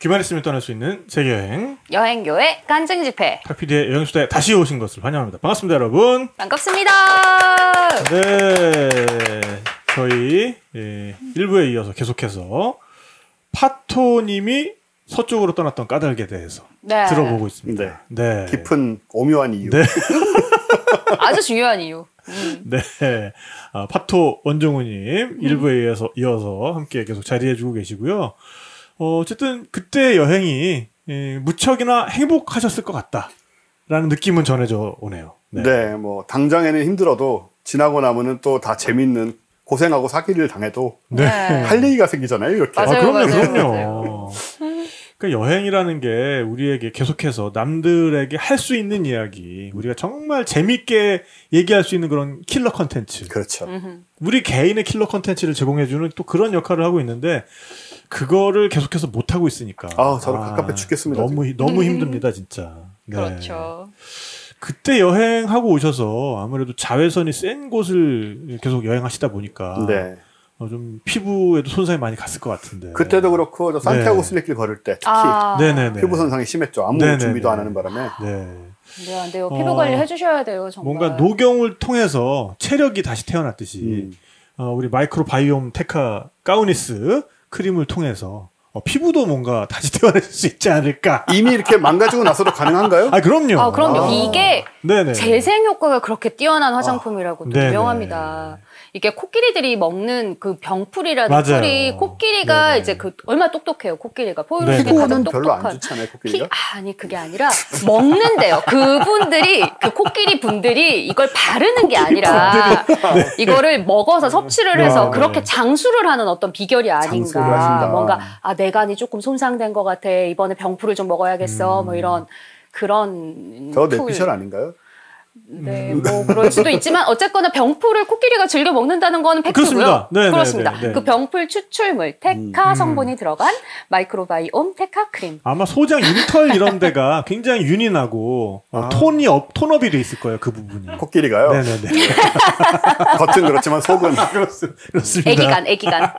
귀만 있으면 떠날 수 있는 세계 여행 여행 교회 간증 집회 탁피디의 여행 수다에 다시 오신 것을 환영합니다. 반갑습니다, 여러분. 반갑습니다. 네, 저희 예, 1부에 이어서 계속해서 파토님이 서쪽으로 떠났던 까닭에 대해서 네. 들어보고 있습니다. 네. 깊은 오묘한 이유. 네. 아주 중요한 이유. 음. 네. 아, 파토 원종우님 1부에 이어서, 이어서 함께 계속 자리해주고 계시고요. 어, 어쨌든 그때 여행이 예, 무척이나 행복하셨을 것 같다라는 느낌은 전해져 오네요. 네. 뭐 당장에는 힘들어도 지나고 나면은 또 다 재밌는 고생하고 사기를 당해도 네. 할 얘기가 생기잖아요. 이렇게. 맞아요, 아, 그럼요, 맞아요, 그럼요. 맞아요. 그러니까 여행이라는 게 우리에게 계속해서 남들에게 할 수 있는 이야기, 우리가 정말 재밌게 얘기할 수 있는 그런 킬러 컨텐츠, 그렇죠. 우리 개인의 킬러 컨텐츠를 제공해주는 또 그런 역할을 하고 있는데 그거를 계속해서 못 하고 있으니까. 아, 저도 갑갑해 죽겠습니다, 너무 히- 너무 힘듭니다, 진짜. 네. 그렇죠. 그때 여행하고 오셔서 아무래도 자외선이 센 곳을 계속 여행하시다 보니까 네. 어, 좀 피부에도 손상이 많이 갔을 것 같은데. 그때도 그렇고 저 산티아고 네. 순례길 걸을 때 특히 아, 네네네. 피부 손상이 심했죠. 아무 네네네. 준비도 안 하는 바람에. 네. 네, 안 돼요. 어, 피부 관리 해주셔야 돼요, 정말. 뭔가 녹용을 통해서 체력이 다시 태어났듯이 음. 어, 우리 마이크로 바이옴 테카 가우니스 크림을 통해서 어, 피부도 뭔가 다시 태어날 수 있지 않을까. 이미 이렇게 망가지고 나서도 가능한가요? 아 그럼요. 아, 그럼요. 아. 이게 네네. 재생 효과가 그렇게 뛰어난 화장품이라고 또 네네. 유명합니다. 이게 코끼리들이 먹는 그 병풀이라는 맞아요. 풀이 코끼리가 네네. 이제 그 얼마나 똑똑해요. 코끼리가 네. 포유류 중에 가장 피부는 별로 안 똑똑한. 좋잖아요, 피, 코끼리가. 아니 그게 아니라 먹는데요. 그분들이 그 코끼리 분들이 이걸 바르는 게 아니라 이거를 먹어서 섭취를 해서 네. 그렇게 장수를 하는 어떤 비결이 아닌가. 뭔가 아 내 간이 조금 손상된 것 같아. 이번에 병풀을 좀 먹어야겠어. 음. 뭐 이런 그런 저 풀. 뇌피셜 아닌가요? 네, 뭐 그럴 수도 있지만 어쨌거나 병풀을 코끼리가 즐겨 먹는다는 그렇습니다. 팩트고요. 네, 네, 그렇습니다. 네, 네. 그 병풀 추출물 테카 음. 성분이 들어간 마이크로바이옴 테카 크림. 아마 소장 인털 이런 데가 굉장히 윤이 나고 어, 아. 톤이 up tone up이 돼 있을 거예요 그 부분이. 코끼리가요. 네 네 네. 겉은 그렇지만 속은 그렇습, 그렇습니다. 애기간, 애기간.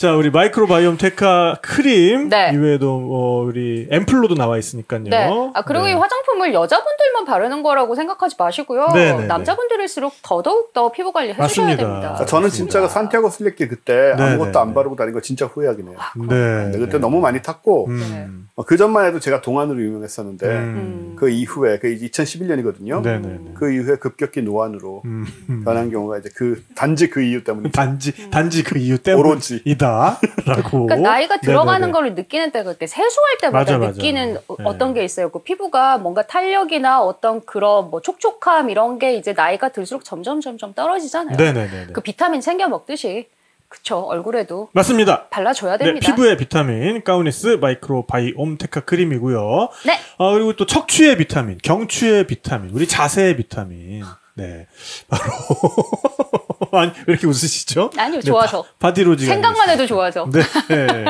자, 우리 마이크로바이옴 테카 크림 네. 이외에도 어, 우리 앰플로도 나와 있으니까요. 네. 아, 그리고 네. 이 화장품을 여자분들만 바르는 거라고 생각하지 마시고요. 네, 네, 네. 남자분들일수록 더더욱 더 피부 관리 해주셔야. 됩니다. 아, 저는. 진짜 그 산티아고 슬리길 그때 네, 아무것도 네, 안 네. 바르고 다닌 거 진짜 후회하긴 해요. 네. 근데 그때 너무 많이 탔고 음. 어, 그 전만 해도 제가 동안으로 유명했었는데 음. 그 이후에 그 2011년이거든요. 네네네. 그 이후에 급격히 노안으로 음. 음. 변한 경우가 이제 그 단지 그 이유 때문에 단지 단지 그 이유 오로지. 때문이다 라고. 그러니까 나이가 들어가는 네네네. 걸 느끼는 때가 그때 세수할 때마다 맞아. 느끼는 어- 네. 어떤 게 있어요. 그 피부가 뭔가 탄력이나 어떤 그런 뭐 촉촉함 이런 게 이제 나이가 들수록 점점 점점 떨어지잖아요. 네네네. 그 비타민 챙겨 먹듯이 그쵸 얼굴에도 맞습니다. 발라줘야 네, 됩니다. 피부의 비타민 가우니스 마이크로바이옴 테카 크림이고요. 네. 아, 그리고 또 척추의 비타민, 경추의 비타민, 우리 자세의 비타민. 네. 바로 아니, 왜 이렇게 웃으시죠? 아니요 네, 좋아서 바, 디로직이 생각만 해도 좋아서. 네.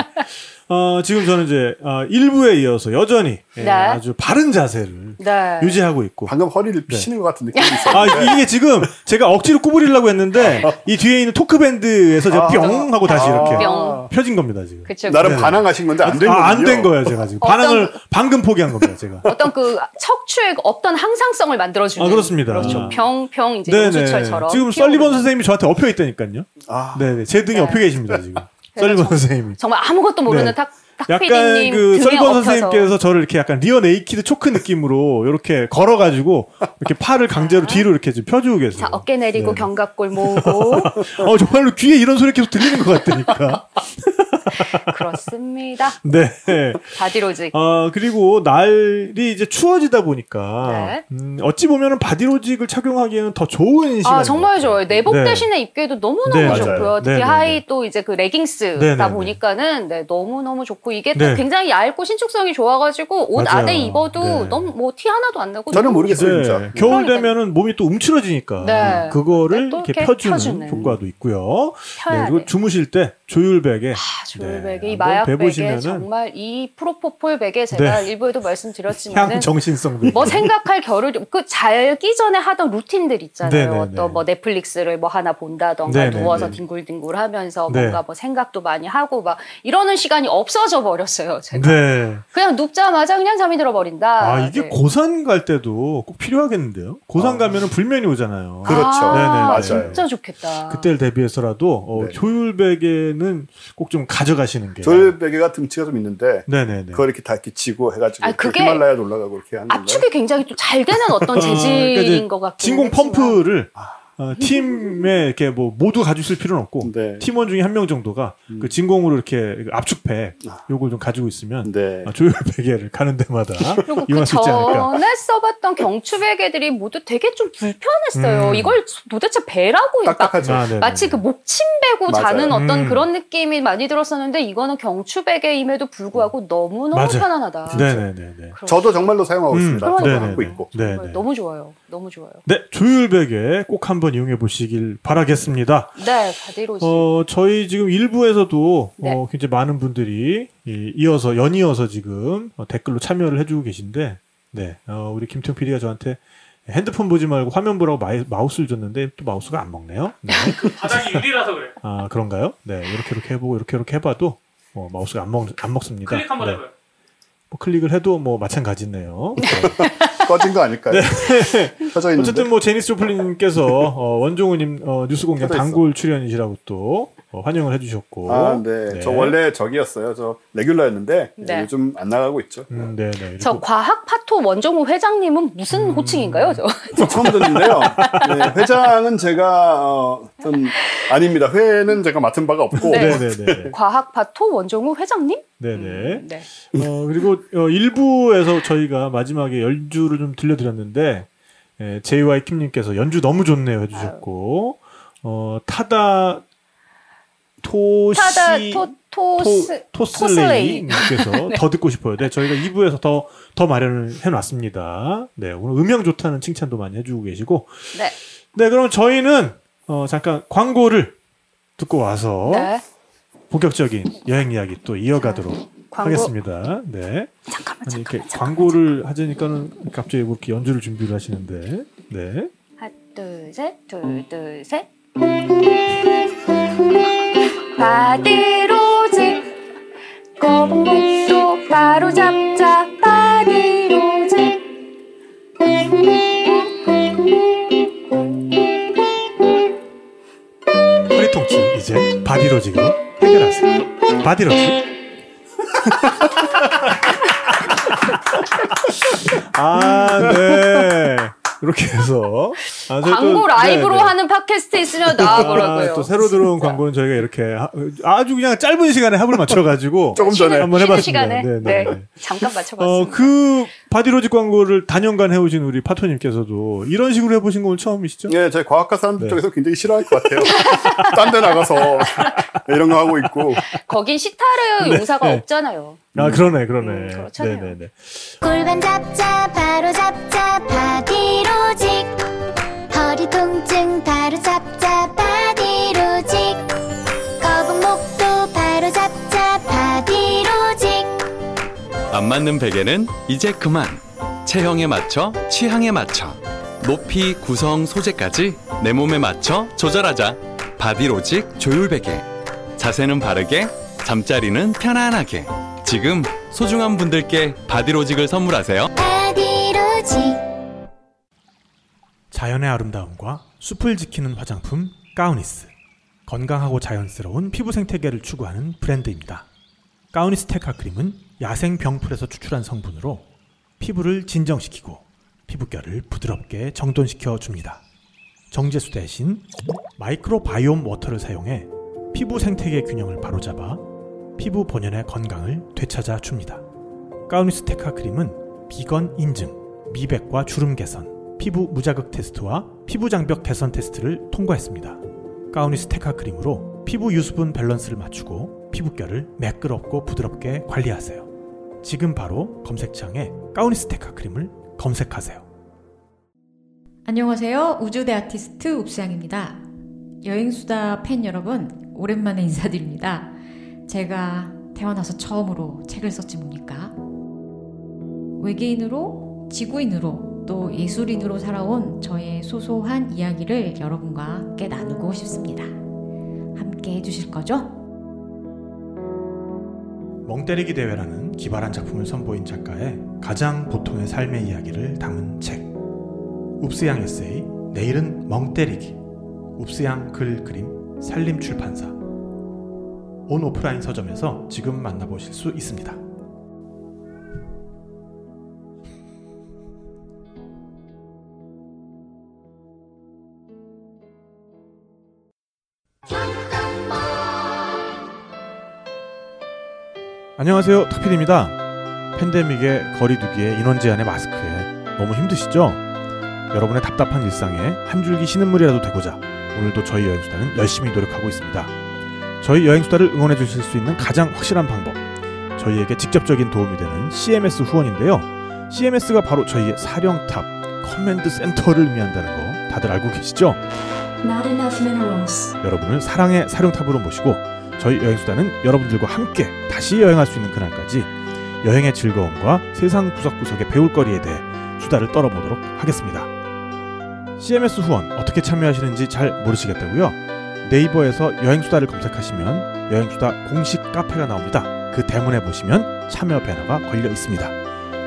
어, 지금 저는 이제 어, 1부에 이어서 여전히 예, 네. 아주 바른 자세를 네. 유지하고 있고 방금 허리를 피시는 것 같은 느낌이 있어요. 아, 이게 지금 제가 억지로 구부리려고 했는데 이 뒤에 있는 torque band에서 제가 아. 뿅 하고 다시 이렇게 뿅. 펴진 겁니다, 지금. 그쵸. 나름 네네. 반항하신 건데 안된 거예요. 아, 안된 거예요, 제가 지금. 어떤 반응을 그- 방금 포기한 겁니다, 제가. 어떤 그 척추의 그 없던 항상성을 만들어주는. 아, 그렇습니다. 그렇죠. 평평 이제 네네. 용수철처럼. 지금. 설리번 선생님이 저한테 업혀 있다니까요. 아, 네네. 제 등에 네. 업혀 계십니다, 지금. 설리번 저- 선생님이. 정말 아무것도 모르는 네. 탁, 탁 약간 그 업혀서. 선생님께서 저를 이렇게 약간 rear naked choke 느낌으로 이렇게 걸어가지고 이렇게 팔을 강제로 뒤로 이렇게 좀 펴주고 계세요. 자, 어깨 내리고 네. 견갑골 모으고. 어, 정말로 귀에 이런 소리 계속 들리는 것 같다니까. 그렇습니다. 네. 바디로직. 아, 그리고 날이 이제 추워지다 보니까 네. 음, 어찌 보면은 바디로직을 착용하기에는 더 좋은 시간. 아 정말 좋아요. 내복 네. 대신에 입기에도 너무 네, 너무. 좋고요. 특히 네, 네, 하이 네. 또 이제 그 레깅스다. 보니까는 네, 너무 너무 좋고 이게 또 네. 굉장히 얇고 신축성이 좋아가지고 옷 맞아요. 안에 입어도 네. 너무 뭐 티 하나도 안 나고 저는 모르겠어요. 진짜. 네, 겨울 그러니까요. 되면은 몸이 또 움츠러지니까 네. 그거를 네, 또 이렇게 이렇게 펴주는, 펴주는. 효과도 있고요. 펴야 네, 그리고 돼. 주무실 때 조율베개 아, 조율베개, 네, 이 한번 마약 베개 배보시면은 정말 이 프로포폴 베개 제가 네. 일부에도 말씀드렸지만은 향 정신성 베개. 뭐 생각할 겨를 그 자기 전에 하던 루틴들 있잖아요. 네네네. 어떤 뭐 넷플릭스를 뭐 하나 본다던가 네네네. 누워서 뒹굴뒹굴하면서 네. 뭔가 뭐 생각도 많이 하고 막 이러는 시간이 없어져 버렸어요. 제가 네. 그냥 눕자마자 그냥 잠이 들어 버린다. 아 이게 고산 갈 때도 꼭 필요하겠는데요. 고산 아. 가면은 불면이 오잖아요. 그렇죠. 네네, 맞아요. 진짜 좋겠다. 그때를 대비해서라도 어, 네. 조율베 개는 꼭 좀 가져가시는 게. 조율베개가 등치가 좀 있는데 네네네. 그걸 이렇게 다 이렇게 지고 해가지고 아, 그게 히말라야 올라가고 이렇게 하는 건가요? 압축이 굉장히 또잘 되는 어떤 어, 재질인 그러니까 것 같긴 진공. 펌프를 아. 어, 팀에 이렇게 뭐 모두 가지고 있을 필요는 없고 네. 팀원 중에 한 명 정도가 그 진공으로 이렇게 압축팩 아. 요걸 좀 가지고 있으면 네. 아, 조율 베개를 가는 데마다 그 이용할 수 있지 않을까. 전에 써봤던 경추 베개들이 모두 되게 좀 불편했어요. 음. 이걸 도대체 베라고 막 딱딱하죠. 아, 네네. 마치 그 목침 베고 맞아요. 자는 어떤 음. 그런 느낌이 많이 들었었는데 이거는 경추 베개임에도 불구하고 너무 너무 맞아요. 편안하다. 네네네네. 그렇죠. 저도 정말로 사용하고 음, 있습니다. 저도 갖고 있고. 네네. 정말 너무 좋아요. 너무 좋아요. 네, 조율 베개 꼭 한번 이용해 보시길 바라겠습니다. 네, 바디로직. 어, 저희 지금 1부에서도 네. 어, 굉장히 많은 분들이 이, 이어서 연이어서 지금 어, 댓글로 참여를 해주고 계신데, 네, 어, 우리 김태형 PD가 저한테 핸드폰 보지 말고 화면 보라고 마이, 마우스를 줬는데 또 마우스가 안 먹네요. 네. 바닥이 유리라서 그래. 아 그런가요? 네, 이렇게 이렇게 해보고 이렇게 이렇게 해봐도 어, 마우스가 안 먹 안 먹습니다. 클릭 한번 네. 해봐요. 뭐 클릭을 해도 뭐 마찬가지네요. 네. 꺼진 거 아닐까요? 켜져 있는데. 어쨌든 뭐 제니스 조플린님께서 어, 원종우님 어, 뉴스 공장 켜져 있어. 단골 출연이시라고 또 어, 환영을 해주셨고. 아, 네. 저 원래 저기였어요. 저 regular였는데 네. 요즘 안 나가고 있죠. 음, 네네. 그리고 저 과학 파토 원정우 회장님은 무슨 음. 호칭인가요? 저? 저 처음 듣는데요. 네, 회장은 제가 어, 좀 아닙니다. 회는 제가 맡은 바가 없고 네. 네네 네. 과학 파토 원정우 회장님? 네네. 음, 네. 어, 그리고 어, 일부에서 저희가 마지막에 연주를 좀 들려드렸는데 예, JY 킴님께서 연주 너무 좋네요 해주셨고 어, 타다 토시 타다 토 토스 토, 토슬레이. 토슬레이님께서 더 듣고 싶어요. 네, 저희가 2부에서 더, 더 마련을 해놨습니다. 네, 오늘 음향 좋다는 칭찬도 많이 해주고 계시고. 네. 네, 그럼 저희는, 어, 잠깐 광고를 듣고 와서 네. 본격적인 여행 이야기 또 이어가도록 광고 하겠습니다. 네. 잠깐만 아니, 이렇게 잠깐만. 잠깐만. 광고를 하자니까는 갑자기 뭐 이렇게 연주를 준비를 하시는데. 네. 하나 둘 셋 둘 둘 셋. 바디로직 거북목도 바로 잡자 바디로직 허리 통증 이제 바디로직으로 해결하세요. 바디로직. 아, 네. 이렇게 해서 아, 저희 또- 광고 라이브로 네, 네. 하는 팟캐스트 있으면 나와보라고요. 아, 또 새로 들어온 광고는 저희가 이렇게 하- 아주 그냥 짧은 시간에 합을 맞춰가지고 조금 전에 한번 해봤습니다. 시간에 네, 네, 네, 네. 잠깐 맞춰봤습니다. 어, 그 바디로직 광고를 단연간 해오신 우리 파토님께서도 이런 식으로 해보신 건 처음이시죠? 예, 저희 과학과 사람들 네. 쪽에서 굉장히 싫어할 것 같아요. 딴 데 나가서 이런 거 하고 있고. 거긴 시타르 용사가 네. 없잖아요. 아, 그러네, 그러네. 음, 그렇잖아요. 네네네. 골반 잡자 바로 잡자 바디로직 허리 통증 바로 잡자 안 맞는 베개는 이제 그만. 체형에 맞춰, 취향에 맞춰. 높이, 구성, 소재까지 내 몸에 맞춰 조절하자. 바디로직 조율 베개. 자세는 바르게, 잠자리는 편안하게. 지금 소중한 분들께 바디로직을 선물하세요. 바디로직 자연의 아름다움과 숲을 지키는 화장품 가우니스. 건강하고 자연스러운 피부 생태계를 추구하는 브랜드입니다. 가우니스 테카 크림은 야생 병풀에서 추출한 성분으로 피부를 진정시키고 피부결을 부드럽게 정돈시켜 줍니다. 정제수 대신 마이크로바이옴 워터를 사용해 피부 생태계 균형을 바로잡아 피부 본연의 건강을 되찾아 줍니다. 가우니스 테카 크림은 비건 인증, 미백과 주름 개선, 피부 무자극 테스트와 피부 장벽 개선 테스트를 통과했습니다. 가우니스 테카 크림으로 피부 유수분 밸런스를 맞추고 피부결을 매끄럽고 부드럽게 관리하세요. 지금 바로 검색창에 가우니스 테카 크림을 검색하세요. 안녕하세요. 우주대 아티스트 읍수양입니다. 여행수다 팬 여러분, 오랜만에 인사드립니다. 제가 태어나서 처음으로 책을 썼지 뭡니까? 외계인으로, 지구인으로, 또 예술인으로 살아온 저의 소소한 이야기를 여러분과 함께 나누고 싶습니다. 함께 해주실 거죠? 멍때리기 대회라는 기발한 작품을 선보인 작가의 가장 보통의 삶의 이야기를 담은 책. 읍스양 에세이 내일은 멍때리기. 읍스양 글 그림 살림 출판사. 온 오프라인 서점에서 지금 만나보실 수 있습니다. 안녕하세요. 탁필입니다. 팬데믹의 거리두기에 인원 제한의 마스크에 너무 힘드시죠? 여러분의 답답한 일상에 한 줄기 신음물이라도 되고자 오늘도 저희 여행수다는 열심히 노력하고 있습니다. 저희 여행수다를 응원해 주실 수 있는 가장 확실한 방법 저희에게 직접적인 도움이 되는 CMS 후원인데요. CMS가 바로 저희의 사령탑 command center를 의미한다는 거 다들 알고 계시죠? 여러분을 사랑의 사령탑으로 모시고 저희 여행수다는 여러분들과 함께 다시 여행할 수 있는 그날까지 여행의 즐거움과 세상 구석구석의 배울거리에 대해 수다를 떨어보도록 하겠습니다. CMS 후원 어떻게 참여하시는지 잘 모르시겠다고요? 네이버에서 여행수다를 검색하시면 여행수다 공식 카페가 나옵니다. 그 대문에 보시면 참여 배너가 걸려 있습니다.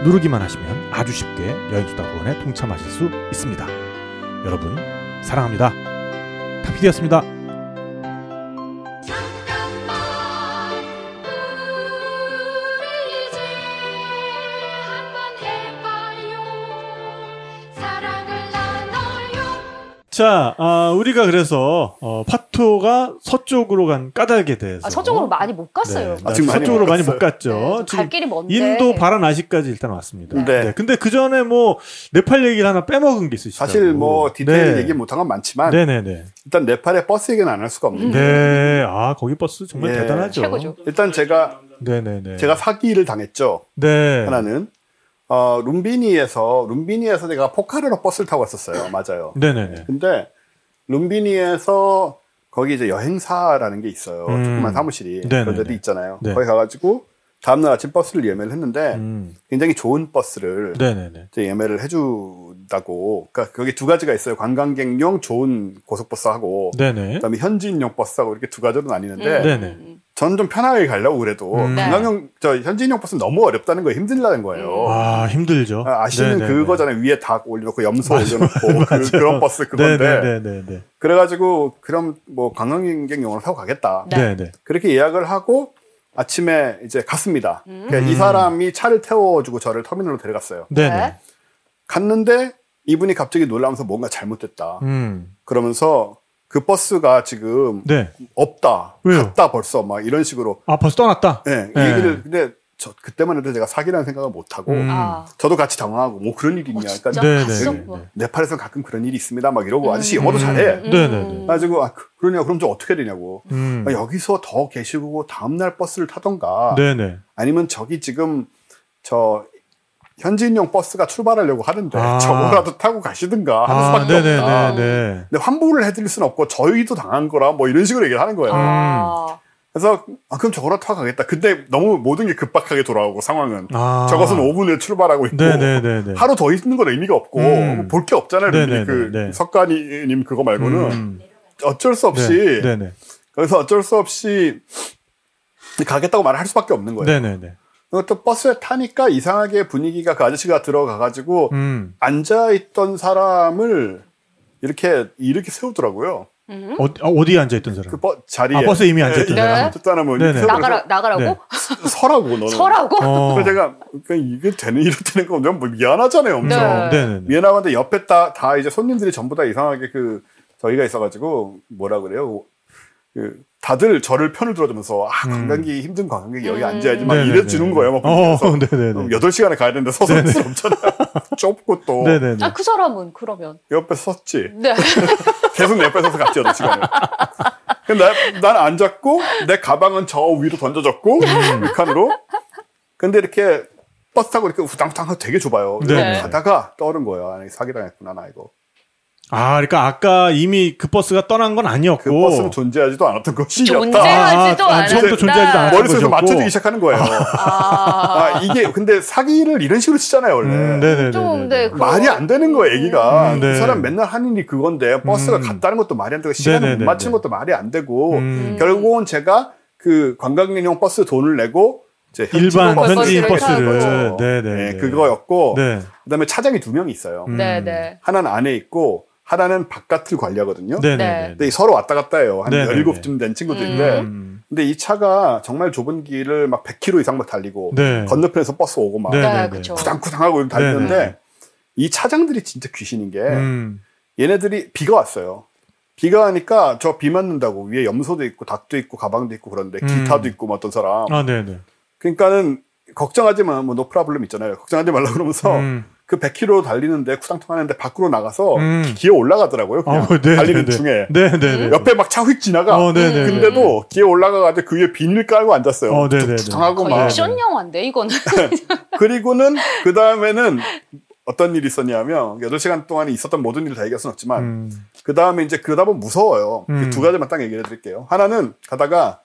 누르기만 하시면 아주 쉽게 여행수다 후원에 동참하실 수 있습니다. 여러분 사랑합니다. 타피디였습니다. 자, 아, 우리가 그래서 어, 파토가 서쪽으로 간 까닭에 대해서 아, 서쪽으로 많이 못 갔어요. 네, 아직 많이 서쪽으로 못 많이 갔어요. 못 갔죠. 네, 좀 지금 갈 길이 먼데. 인도 바라나시까지 일단 왔습니다. 네. 근데 그 전에 뭐 네팔 얘기를 하나 빼먹은 게 있으시죠. 사실 뭐 디테일 얘기 못한 건 많지만 네네네. 일단 네팔의 버스 얘기는 안 할 수가 없는 게 네, 아 거기 버스 정말 예. 대단하죠. 최고죠. 일단 제가 네네네. 제가 사기를 당했죠. 네. 하나는 어 룸비니에서 룸비니에서 제가 포카라로 버스를 타고 왔었어요. 맞아요. 네네네. 근데 룸비니에서 거기 이제 여행사라는 게 있어요. 음. 조그만 사무실이 네네네. 그런 데도 있잖아요. 네. 거기 가가지고 다음날 아침 버스를 예매를 했는데 음. 굉장히 좋은 버스를 네네네. 이제 예매를 해준다고. 그러니까 거기 두 가지가 있어요. 관광객용 좋은 고속버스하고 네네. 그다음에 현지인용 버스하고 이렇게 두 가지로 나뉘는데 음, 음, 저는 좀 편하게 가려고 그래도 음. 네. 관광용 저 현지인용 버스는 너무 어렵다는 거예요. 힘들다는 거예요. 아 힘들죠. 아, 시는 네네네. 그거잖아요. 위에 닭 올려놓고 염소 올려놓고 그, 그런 버스 그건데 네네네네. 그래가지고 그럼 뭐 관광객용으로 타고 가겠다. 네. 네네. 그렇게 예약을 하고 아침에 이제 갔습니다. 음. 그러니까 이 사람이 차를 태워주고 저를 터미널로 데려갔어요. 네네. 네. 갔는데 이분이 갑자기 놀라면서 뭔가 잘못됐다. 음. 그러면서 그 버스가 지금 네. 없다. 왜요? 갔다 벌써 막 이런 식으로. 아 벌써 떠났다. 네, 이 네. 얘기를 근데 저 그때만 해도 제가 사기라는 생각을 못 하고 음. 아, 저도 같이 당황하고 뭐 그런 일이 어, 있냐. 진짜? 그러니까 네네. 갔어? 네. 뭐. 네팔에서 가끔 그런 일이 있습니다. 막 이러고 음. 아저씨 영어도 잘해. 음. 네네네. 그래가지고 아 그- 그러냐 그럼 좀 어떻게 되냐고. 음. 아, 여기서 더 계시고 다음 날 버스를 타던가 네네. 아니면 저기 지금 저 현지인용 버스가 출발하려고 하는데 아. 저거라도 타고 가시든가 하는 아 수밖에. 네네네네. 근데 환불을 해드릴 수는 없고 저희도 당한 거라 뭐 이런 식으로 얘기를 하는 거예요. 아, 그래서 아, 그럼 저거라도 타고 가겠다. 근데 너무 모든 게 급박하게 돌아오고 상황은 아. 저것은 5분에 출발하고 있고 네네네네. 하루 더 있는 건 의미가 없고 음. 볼게 없잖아요. 네네네, 그 네. 석가님 그거 말고는 음. 어쩔 수 없이 네. 그래서 어쩔 수 없이 가겠다고 말을 할 수밖에 없는 거예요. 네네네. 그리고 또 버스에 타니까 이상하게 분위기가 그 아저씨가 들어가가지고 음. 앉아있던 사람을 이렇게 이렇게 세우더라고요. 음? 어디, 아, 어디에 앉아있던 사람? 그 버, 자리에. 아, 버스에 이미 앉아있던 네. 사람? 사람. 뭐 네네. 나가라 나가라고 네. 서라고 너는. 서라고. 어. 그래서 제가 그러니까 이게 되는 이렇다는 거 너무 미안하잖아요, 엄청. 네. 네네네. 미안하는데 옆에 다, 다 이제 손님들이 전부 다 이상하게 그 저희가 있어가지고 뭐라 그래요? 그 다들 저를 편을 들어주면서 아 관광객이 힘든 관광객이 여기 음. 앉아야지 막 네네네. 이래 주는 거예요. 막 어, 그래서 네네네. 8시간에 가야 되는데 서서 할수 없잖아요. 좁고 또 네네네. 아, 그 사람은 그러면. 옆에 섰지. 네. 계속 내 옆에 서서 같이 8시간을. 근데 나- 난 앉았고 내 가방은 저 위로 던져졌고 음. 칸으로. 근데 이렇게 버스 타고 이렇게 우당탕하고 되게 좁아요. 네. 가다가 떠오른 거예요. 아니, 사기당했구나 나 이거. 아, 그러니까 아까 이미 그 버스가 떠난 건 아니었고. 그 버스는 존재하지도 않았던 것이었다. 존재하지도 아, 아. 처음부터 존재하지도 않았던 머릿속에서. 맞춰주기 시작하는 거예요. 아. 아, 이게 근데 사기를 이런 식으로 치잖아요 원래. 음, 네네네. 좀, 네, 그- 말이 안 되는 거예요, 얘기가. 음, 네. 그 사람 맨날 하는 일이 그건데, 버스가 음. 갔다는 것도 말이 안 되고, 시간을 네네네네. 못 맞추는 것도 말이 안 되고, 음. 결국은 제가 그 관광객용 버스 돈을 내고, 이제 일반 현지인 버스를. 네네. 네, 그거였고, 네. 그 다음에 차장이 두 명이 있어요. 음. 네네. 하나는 안에 있고, 하나는 바깥을 관리하거든요. 네네. 네. 근데 서로 왔다 갔다 해요. 한 네네네. 17쯤 된 친구들인데, 음. 근데 이 차가 정말 좁은 길을 막 100km 이상 막 달리고, 네. 건너편에서 버스 오고 막, 네, 네, 네. 쿠당쿠당하고 이렇게 달리는데, 네네. 이 차장들이 진짜 귀신인 게, 음. 얘네들이 비가 왔어요. 비가 와니까 저 비 맞는다고 위에 염소도 있고 닭도 있고 가방도 있고 그런데 음. 기타도 있고 뭐 어떤 사람. 아, 네네. 그러니까는 걱정하지 마. 뭐 노프라블럼 있잖아요. 걱정하지 말라 그러면서 음. 그 100km 달리는데 쿠당탕 하는데 밖으로 나가서 음. 기어 올라가더라고요. 그냥 아, 네, 달리는 네, 네. 중에. 네네네. 옆에 막 차 휙 지나가. 어. 근데도 기어 올라가가지고 그 위에 비닐 깔고 앉았어요. 어. 툭툭하고 막. 액션 영화인데, 이거는. 그리고는 그 다음에는 어떤 일이 있었냐면 8시간 동안 있었던 모든 일을 다 얘기할 수는 없지만 음. 그 다음에 이제 그러다 보면 무서워요. 음. 두 가지만 딱 얘기해 드릴게요. 하나는 가다가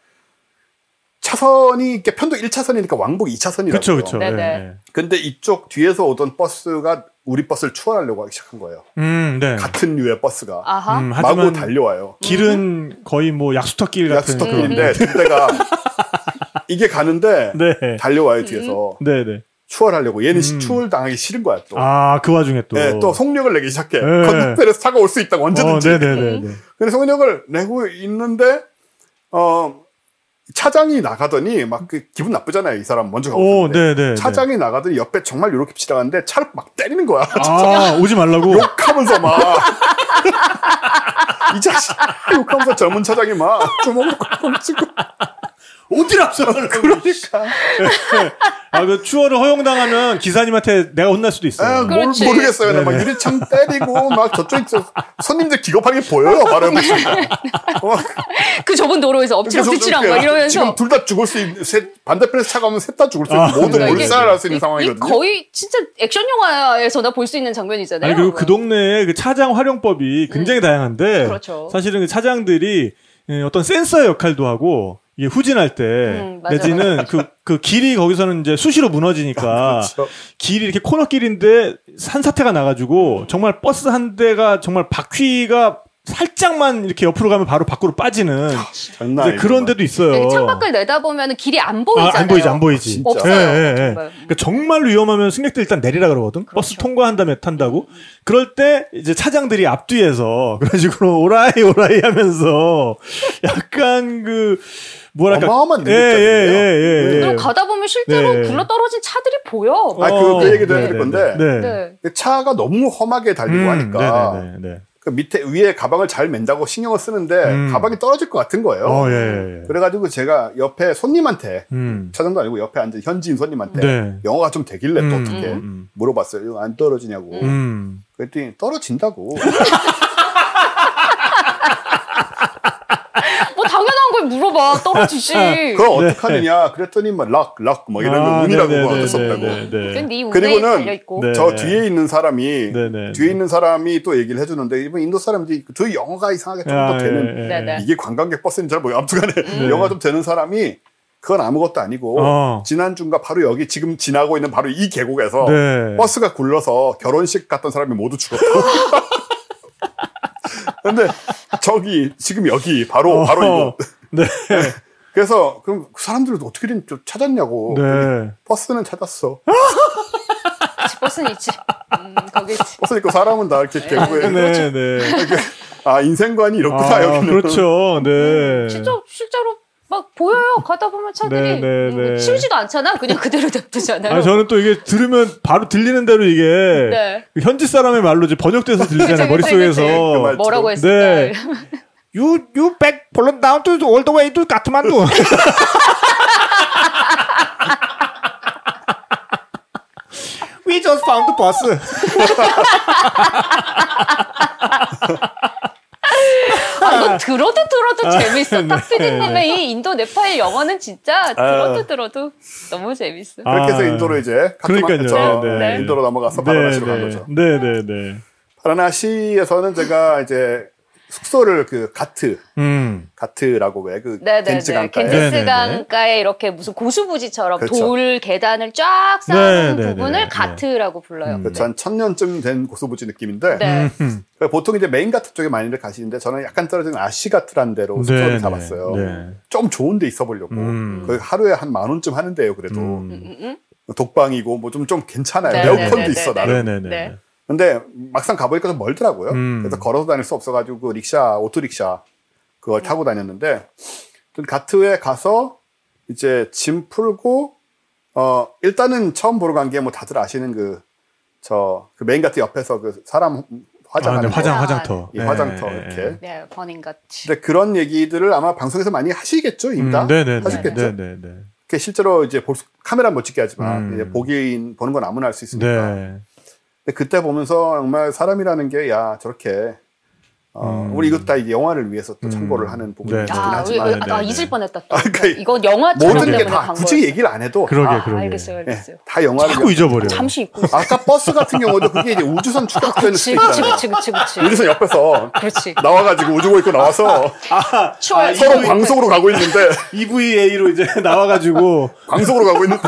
차선이 이렇게 편도 1차선이니까 왕복 2차선이라고요. 그쵸, 그쵸. 네네. 네. 근데 이쪽 뒤에서 오던 버스가 우리 버스를 추월하려고 하기 시작한 거예요. 음, 네. 같은 류의 버스가 아하. 음, 마구 하지만 달려와요. 길은 거의 뭐 약수터길 같은. 약수터길인데 그때가 이게 가는데 네. 달려와요 뒤에서 네 네. 추월하려고 얘는 음. 추월 당하기 싫은 거야 또. 아, 그 와중에 또. 네, 또 속력을 내기 시작해. 네. 건너편에서 차가 올 수 있다고 언제든지. 어, 네네네. 근데 속력을 내고 있는데 어 차장이 나가더니 막 그 기분 나쁘잖아요 이 사람 먼저 가고 오, 있는데 네네. 차장이 나가더니 옆에 정말 이렇게 지나가는데 차를 막 때리는 거야 아, 오지 말라고. 욕하면서 막 이 자식 욕하면서 젊은 차장이 막 주먹을 꽉 치고 어디라서 그러니까 아, 그 추월을 허용당하면 기사님한테 내가 혼날 수도 아, 있어요. 뭘 그렇지. 모르겠어요 그냥 막. 유리창 때리고 막 저쪽 손님들 기겁하게 보여요 있으니까 어, 그 좁은 도로에서 엎치락 뒤치락 막 이러면서. 지금 둘 다 죽을 수 있는 셋, 반대편에서 차가 오면 셋 다 죽을 수 있는 아, 모든 그러니까 몰살할 수 있는 상황이거든요. 거의 진짜 액션 영화에서나 볼 수 있는 장면이잖아요. 아니, 그리고 그 동네에 그 차장 활용법이 굉장히 다양한데. 그렇죠. 사실은 그 차장들이 예, 어떤 센서의 역할도 하고, 이게 후진할 때, 음. 내지는 그, 그 길이 거기서는 이제 수시로 무너지니까, 그렇죠. 길이 이렇게 코너길인데 산사태가 나가지고, 정말 버스 한 대가 정말 바퀴가 살짝만 이렇게 옆으로 가면 바로 밖으로 빠지는 아니죠, 그런. 데도 있어요. 네, 창밖을 내다보면 길이 안 보이잖아요. 아, 안 보이지, 안 보이지. 진짜. 없어요. 예, 예, 예. 정말. 그러니까 정말 위험하면 승객들 일단 내리라 그러거든. 버스 그렇죠. 통과한 다음에 탄다고. 그럴 때 이제 차장들이 앞뒤에서 그런 식으로 오라이 오라이 하면서 약간 그 뭐랄까 어마어마한 예, 예, 능력자들이에요. 예, 예, 예. 그리고 가다 보면 실제로 네. 굴러 떨어진 차들이 보여. 아, 그, 그 얘기도 네, 해드릴 네, 건데, 네. 네. 그 차가 너무 험하게 달리고 음, 하니까, 네, 네, 네, 네. 그 밑에, 위에 가방을 잘 맨다고 신경을 쓰는데, 음. 가방이 떨어질 것 같은 거예요. 어, 예, 예, 예. 그래가지고 제가 옆에 손님한테, 음. 차장도 아니고 옆에 앉은 현지인 손님한테, 네. 영어가 좀 되길래 또 음, 어떻게 음, 물어봤어요. 이거 안 떨어지냐고. 음. 그랬더니 떨어진다고. 뭐 당연한 걸 물어봐. 떨어지지. 그걸 어떡하느냐. 그랬더니 뭐 락, 락, 뭐 이런 거 아, 운이라고 네, 뭐 네, 어쩔 수 네, 없다고. 네, 네. 네 그리고는 달려 있고. 네. 저 뒤에 있는 사람이 네, 네, 뒤에 네. 있는 사람이 또 얘기를 해주는데 이번 인도 사람들이 저 영어가 이상하게 좀더 아, 되는 예, 예. 네네. 이게 관광객 버스인지 잘 모르겠어요. 아무튼 간에 영어가 좀 되는 사람이 그건 아무것도 아니고 어. 지난주인가 바로 여기 지금 지나고 있는 바로 이 계곡에서 네. 버스가 굴러서 결혼식 갔던 사람이 모두 죽었다. 근데 저기 지금 여기 바로 바로 이거 네. 그래서 그럼 그 사람들은 어떻게든 좀 찾았냐고 네. 버스는 찾았어 버스는 있지. 음, 거기 있지. 버스 있고 사람은 다 이렇게 계곡에 네, 네. 아 인생관이 이렇구나 아, 여기는 그렇죠. 네. 진짜 실제로 막 보여요. 가다 보면 차들이 네, 네, 음, 네. 치우지도 않잖아. 그냥 그대로 냅두잖아요. 아, 저는 또 이게 들으면 바로 들리는 대로 이게 네. 그 현지 사람의 말로 이제 번역돼서 들리잖아요 머릿속에서. 그 말- 뭐라고 네. 했을까? You you back Poland down to all the way to Kathmandu. We just found the bus. 아, 이거 들어도 들어도 재밌어. 네, 탁피디님의 네. 이 인도 네팔 영어는 진짜 들어도 들어도 너무 재밌어. 그렇게 해서 아, 인도로 이제 그러니까요. 저, 네, 네. 인도로 넘어가서 네, 바라나시로 간 네. 거죠. 네, 네, 네. 바라나시에서는 제가 이제 숙소를 그 가트 음. 가트라고 왜그 네네네. 겐지 강가에 네네네. 겐지스 강가에 이렇게 무슨 고수부지처럼 그렇죠. 돌 계단을 쫙 쌓은. 부분을 네. 가트라고 불러요. 그렇죠. 한 천년쯤 된 고수부지 느낌인데 네. 음. 보통 이제 메인 가트 쪽에 많이들 가시는데 저는 약간 떨어진 아시 가트라는 데로 숙소를 네, 잡았어요. 네. 좀 좋은 데 있어 보려고. 음. 거기 하루에 한 만 원쯤 하는데요. 그래도 음. 음, 음. 독방이고 뭐 좀좀 괜찮아요. 네, 에어컨도 네, 네, 있어 네, 나름. 근데 막상 가보니까 좀 멀더라고요. 음. 그래서 걸어서 다닐 수 없어가지고 그 릭샤, 오토릭샤 그걸 타고 다녔는데 그 가트에 가서 이제 짐 풀고 어 일단은 처음 보러 간 게 뭐 다들 아시는 그 저그 메인 가트 옆에서 그 사람 아, 화장하는 네, 화장 거. 화장터. 이 화장터 네, 이렇게. 네, burning 가트. 근데 그런 얘기들을 아마 방송에서 많이 하시겠죠, 다 음, 네, 네, 네. 하셨겠죠. 네, 네, 실제로 이제 볼 수, 카메라 못 찍게 하지만 음. 이제 보기인 보는 건 아무나 할 수 있으니까. 네. 근데 그때 보면서 정말 사람이라는 게 야 저렇게 어, 음. 우리 이것도 다 이제 영화를 위해서 또 음. 참고를 하는 부분이 네, 네. 아, 하지만 왜, 나 네, 잊을 네. 뻔했다. 또. 아, 그러니까 이건 영화 모든 게 때문에 다간 굳이. 얘기를 안 해도 그러게, 아, 그러게. 알겠어요, 예, 알겠어요. 다 영화를 자꾸 잊어버려. 잠시 잊고 있어. 아까 버스 같은 경우도 그게 이제 우주선 추격되는 그치, 있잖아요. 그치, 그치, 그치. 우주선 옆에서 그렇지. 나와가지고 우주고 있고 나와서 추월. 서로 광속으로 가고 있는데 EVA로 이제 나와가지고 광속으로 가고 있는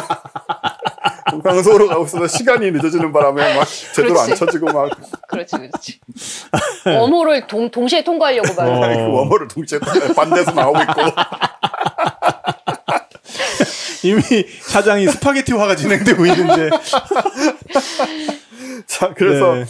광속으로 가고 있어서 시간이 늦어지는 바람에 막 제대로 안 그렇지. 쳐지고 막 그렇지, 그렇지. 원호를 동, 동시에 통과하려고 봐요. 어. 그 워머를 동시에 반대에서 나오고 있고 이미 사장이 스파게티 화가 진행되고 있는데. 자 그래서 네.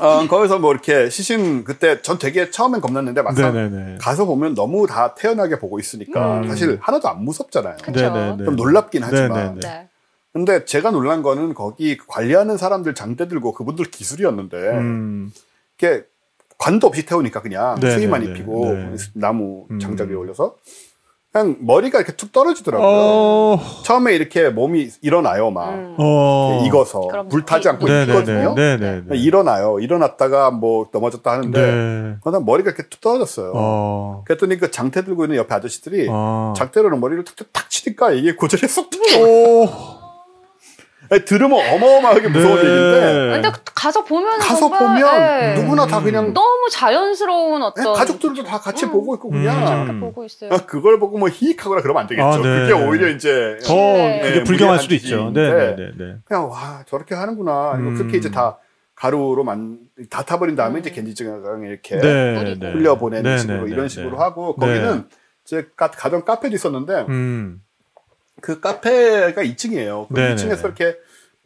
어, 거기서 뭐 이렇게 시신 그때 전 되게 처음엔 겁났는데 막상 네네네. 가서 보면 너무 다 태연하게 보고 있으니까 음. 사실 하나도 안 무섭잖아요. 그쵸. 네네네. 좀 놀랍긴 하지만. 네네네. 네. 근데 제가 놀란 거는 거기 관리하는 사람들 장대 들고 그분들 기술이었는데 음. 이렇게 관도 없이 태우니까 그냥 네네네. 수의만 입히고 네. 나무 음. 장작 위에 올려서 그냥 머리가 이렇게 툭 떨어지더라고요. 어. 처음에 이렇게 몸이 일어나요, 막 음. 네, 어. 익어서 불 타지 않고 네, 익거든요. 네네네. 일어나요. 일어났다가 뭐 넘어졌다 하는데 네. 그러다 머리가 이렇게 툭 떨어졌어요. 어. 그랬더니 그 장대 들고 있는 옆에 아저씨들이 어. 장대로는 머리를 툭툭 탁 치니까 이게 고절에 쏙 툭. 오. 들으면 어마어마하게 무서운 네. 얘기인데 근데 가서 보면 가서 정말, 보면 네. 누구나 다 그냥 너무 자연스러운 어떤 네, 가족들도 다 같이 음. 보고 있고 그냥 음. 이렇게 보고 있어요. 아, 그걸 보고 뭐 히익하거나 그러면 안 되겠죠. 아, 네. 그게 오히려 이제 더 네. 그게 네, 불경할 수도 있죠. 짓인데 네네네. 그냥 와 저렇게 하는구나. 음. 그렇게 이제 다 가루로 만 다 타버린 다음에 이제 겐지증강 이렇게 네. 네. 흘려 보내는 네, 식으로 네, 이런 네, 식으로 네. 하고 거기는 제 가, 가던 카페도 있었는데 음. 그 카페가 2층이에요. 그 네, 2층에서 네. 이렇게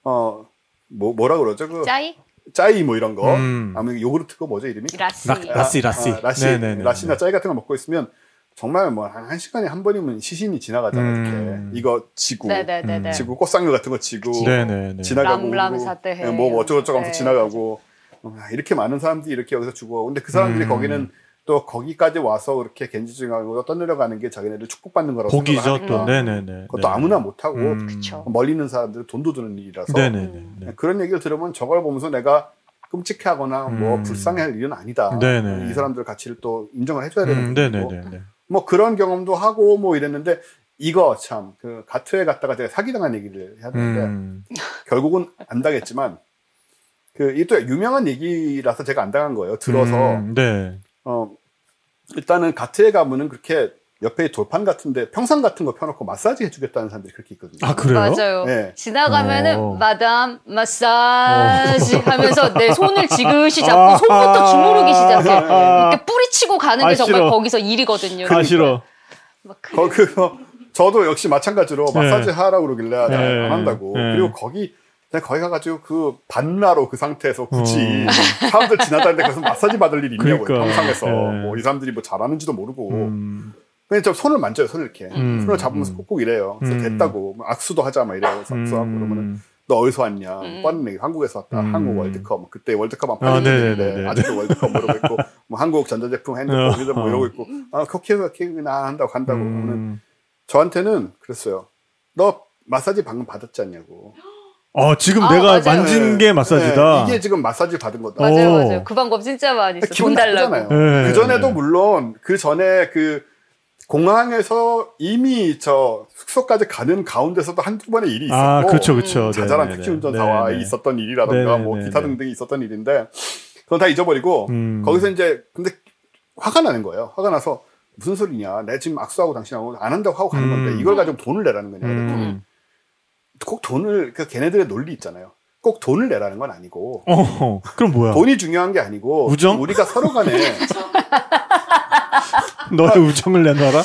어 뭐, 뭐라 그러죠? 그 짜이 짜이 뭐 이런 거. 음. 아무튼 요구르트가 뭐죠 이름이? 라시. 라- 라시 라시. 아, 라시, 네네네. 라시나 짜이 같은 거 먹고 있으면 정말 뭐한한 시간에 한 번이면 시신이 지나가잖아요. 음. 이렇게 이거 지고 네네네네. 지고 꽃상류 같은 거 지고 네네네. 지나가고 람람. 예, 뭐 어쩌고저쩌고 하면서 네, 지나가고 어, 이렇게 많은 사람들이 이렇게 여기서 죽어. 근데 그 사람들이 음. 거기는 또 거기까지 와서 그렇게 겐지증하고 떠내려가는 게 자기네들 축복받는 거라고 복이죠 또. 하니까 네네네. 그것도 아무나 못하고 음. 멀리 있는 사람들은 돈도 드는 일이라서 네네네. 네. 그런 얘기를 들으면 저걸 보면서 내가 끔찍해하거나 뭐 음. 불쌍해할 일은 아니다. 네네. 이 사람들 가치를 또 인정을 해줘야 되는 음, 부분이고 네네네. 뭐 그런 경험도 하고 뭐 이랬는데 이거 참 그 가트에 갔다가 제가 사기당한 얘기를 해야 되는데 음. 결국은 안 당했지만 그 이게 또 유명한 얘기라서 제가 안 당한 거예요. 들어서 음, 네. 어 일단은 가트에 가면은 그렇게 옆에 돌판 같은데 평상 같은 거 펴놓고 마사지 해주겠다는 사람들이 그렇게 있거든요. 아 그래요? 맞아요. 네. 지나가면은 어. 마담 마사지 하면서 내 손을 지그시 잡고 아. 손부터 주무르기 시작해. 아. 이렇게 뿌리치고 가는 게 아, 정말 싫어. 거기서 일이거든요. 아 싫어. 막 그- 거 그거 저도 역시 마찬가지로 네. 마사지 하라고 그러길래 네. 안 한다고. 네. 그리고 거기 그냥 거기 가가지고 그 반나로 그 상태에서 굳이 어. 사람들 지나다니는데 거기서 마사지 받을 일이 있냐고요. 그러니까. 평상에서 네. 뭐 이 사람들이 뭐 잘하는지도 모르고 음. 그냥 저 손을 만져요 손을 이렇게 음. 손을 잡으면서 음. 꾹꾹 이래요. 그래서 음. 됐다고 뭐 악수도 하자 막 이래요. 악수하고 그러면은 음. 너 어디서 왔냐? 음. 뻔한 얘기 한국에서 왔다. 음. 한국 월드컵 그때 월드컵 안 아, 팔렸는데 네네네. 아직도 월드컵 모르고 있고 뭐뭐 한국 전자제품 핸드폰 어. 뭐 이러고 있고 아 코키가 케이크나 한다고 간다고 오늘 음. 저한테는 그랬어요. 너 마사지 방금 받았지 않냐고. 어, 지금 아, 내가 맞아요. 만진 게 마사지다. 네, 이게 지금 마사지 받은 거다. 맞아요, 오. 맞아요. 그 방법 진짜 많이 있어. 기분. 나쁘잖아요. 네. 그 전에도 물론 그 전에 그 공항에서 이미 저 숙소까지 가는 가운데서도 한두 번의 일이 있었고 아, 그렇죠, 그렇죠. 자잘한 네네네. 택시 운전사와 네네. 있었던 일이라던가 뭐 네네네. 기타 등등이 있었던 일인데 그건 다 잊어버리고 음. 거기서 이제 근데 화가 나는 거예요. 화가 나서 무슨 소리냐? 내 지금 악수하고 당신하고 안 한다고 하고 가는 음. 건데 이걸 가지고 돈을 내라는 거냐? 음. 꼭 돈을 그 걔네들의 논리 있잖아요. 꼭 돈을 내라는 건 아니고 어, 그럼 뭐야? 돈이 중요한 게 아니고 우정? 우리가 서로 간에 너의 우정을 내놔라?